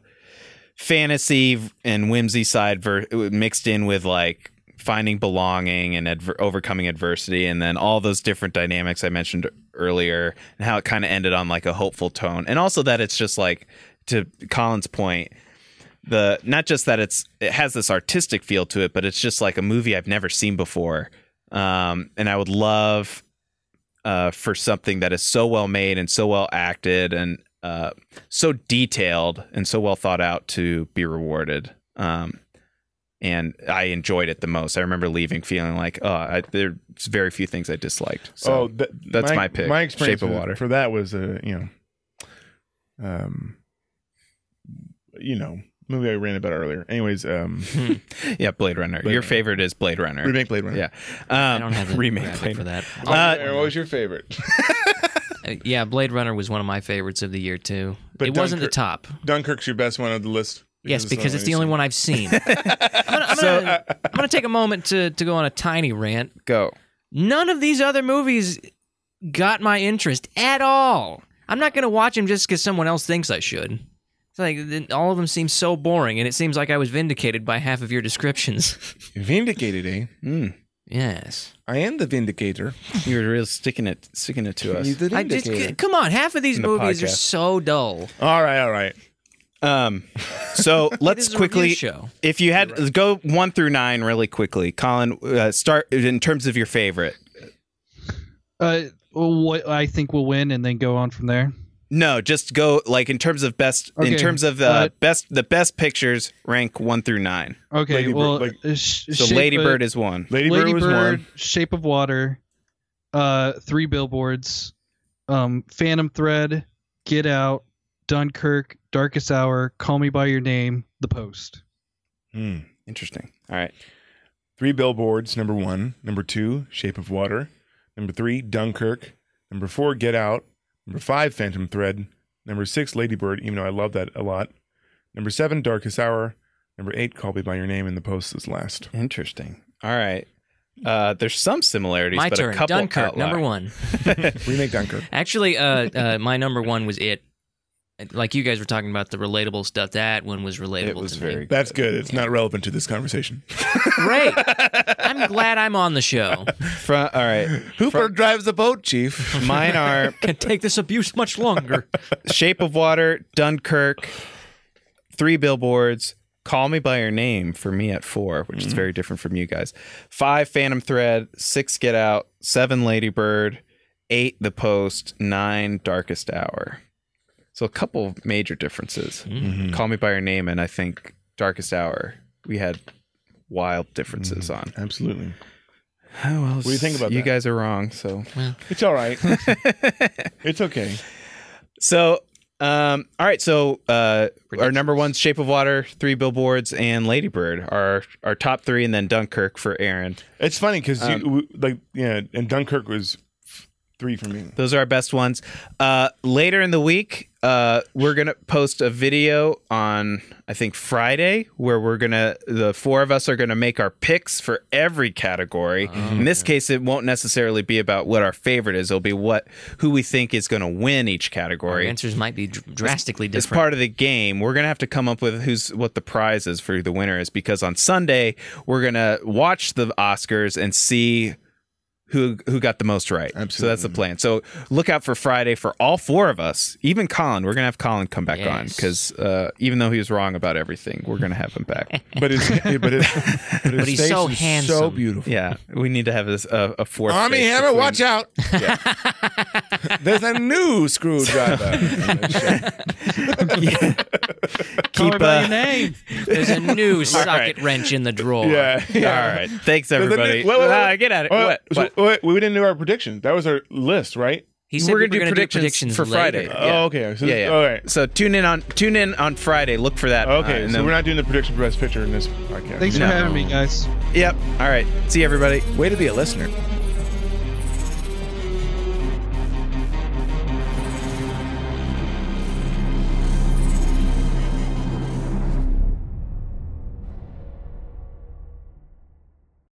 fantasy and whimsy side ver- mixed in with like finding belonging and adver- overcoming adversity, and then all those different dynamics I mentioned earlier, and how it kind of ended on like a hopeful tone, and also that it's just like to Colin's point the not just that it's it has this artistic feel to it, but it's just like a movie I've never seen before. Um, and I would love uh, for something that is so well made and so well acted and uh, so detailed and so well thought out to be rewarded. Um, and I enjoyed it the most. I remember leaving feeling like, oh, I, there's very few things I disliked. So oh, that, that's my pick, My experience Shape of Water. for that was a you know, um, you know, movie I ran about earlier. Anyways, um, yeah, Blade Runner. Blade Your Runner. favorite is Blade Runner. remake Blade Runner. Yeah, I um, don't have the remake graphic Blade for that. Uh, Aaron, what was your favorite? Uh, yeah, Blade Runner was one of my favorites of the year too. But it wasn't the top. Dunkirk's your best one of the list. Yes, because it's the only one I've seen. I'm gonna, I'm So- gonna, I'm gonna take a moment to, to go on a tiny rant. go. None of these other movies got my interest at all. I'm not gonna watch them just because someone else thinks I should. It's like all of them seem so boring, and it seems like I was vindicated by half of your descriptions. Vindicated, eh? Mm. yes, I am the vindicator. You're real sticking it, sticking it to us. He's the I just vindicator. come on. Half of these the movies are so dull. all right, all right. Um, so let's quickly show. If you had go one through nine really quickly, Colin, uh, start in terms of your favorite. Uh, what I think will win, and then go on from there. No, just go like in terms of best, in terms of the uh, best, the best pictures rank one through nine. Okay, Lady Bird, well, like- uh, sh- So Shape- Lady uh, Bird is one. Lady, Lady Bird was Bird, one. Shape of Water, uh, Three Billboards, um, Phantom Thread, Get Out, Dunkirk, Darkest Hour, Call Me by Your Name, The Post. Hmm. Interesting. All right. Three billboards. Number one. Number two. Shape of Water. Number three. Dunkirk. Number four. Get Out. Number five. Phantom Thread. Number six. Lady Bird. Even though I love that a lot. Number seven. Darkest Hour. Number eight. Call Me by Your Name. And the post is last. Interesting. All right. Uh, there's some similarities, My but turn. a couple Dunkirk, number outlier. one. Remake Dunkirk. Actually, uh, uh, my number one was it. Like you guys were talking about the relatable stuff. That one was relatable. It was to very me. That's good. It's not relevant to this conversation. great. I'm glad I'm on the show. From, all right. Hooper drives the boat, Chief. Mine are Can take this abuse much longer. Shape of Water, Dunkirk, Three Billboards, Call Me by Your Name for me at four, which is mm-hmm. very different from you guys. Five, Phantom Thread. Six, Get Out. Seven, Lady Bird. Eight, The Post. Nine, Darkest Hour. So a couple major differences. Call Me by Your Name and I think Darkest Hour. We had wild differences on. Absolutely. Oh, well, do you think about You that? guys are wrong. So It's all right. it's okay. So, um, all right. So, uh, our number one's Shape of Water, Three Billboards, and Lady Bird are our top three, and then Dunkirk for Aaron. It's funny because you like yeah, and Dunkirk was three for me. Those are our best ones. Uh, later in the week, uh, we're gonna post a video on I think Friday where we're gonna the four of us are gonna make our picks for every category. in this case, it won't necessarily be about what our favorite is. It'll be what who we think is gonna win each Our category. answers might be dr- drastically as different. part of the game, we're gonna have to come up with who's what the prize is for the winner is because on Sunday we're gonna watch the Oscars and see who who got the most right. So that's the plan. So look out for Friday for all four of us. Even Colin, we're gonna have Colin come back on because uh, even though he was wrong about everything, we're gonna have him back. But his, but his, but his he's so handsome, so beautiful. yeah, we need to have this uh, a fourth. Armie Hammer, between- watch out! There's a new screwdriver. Call Keep uh, your name. There's a new right. socket wrench in the drawer. yeah, All yeah. right, thanks There's a new- everybody. wait, wait, wait. Ah, get at it. What? so- what? Wait, we didn't do our predictions. That was our list, right? He said We're gonna do gonna predictions for later. Friday. Yeah. Oh, okay. So yeah, this- yeah. All right. So tune in on tune in on Friday. Look for that. uh, Okay, and so then- we're not doing the prediction for best picture in this podcast. Thanks No. for having me, guys. Yep. All right. See you, everybody. Way to be a listener.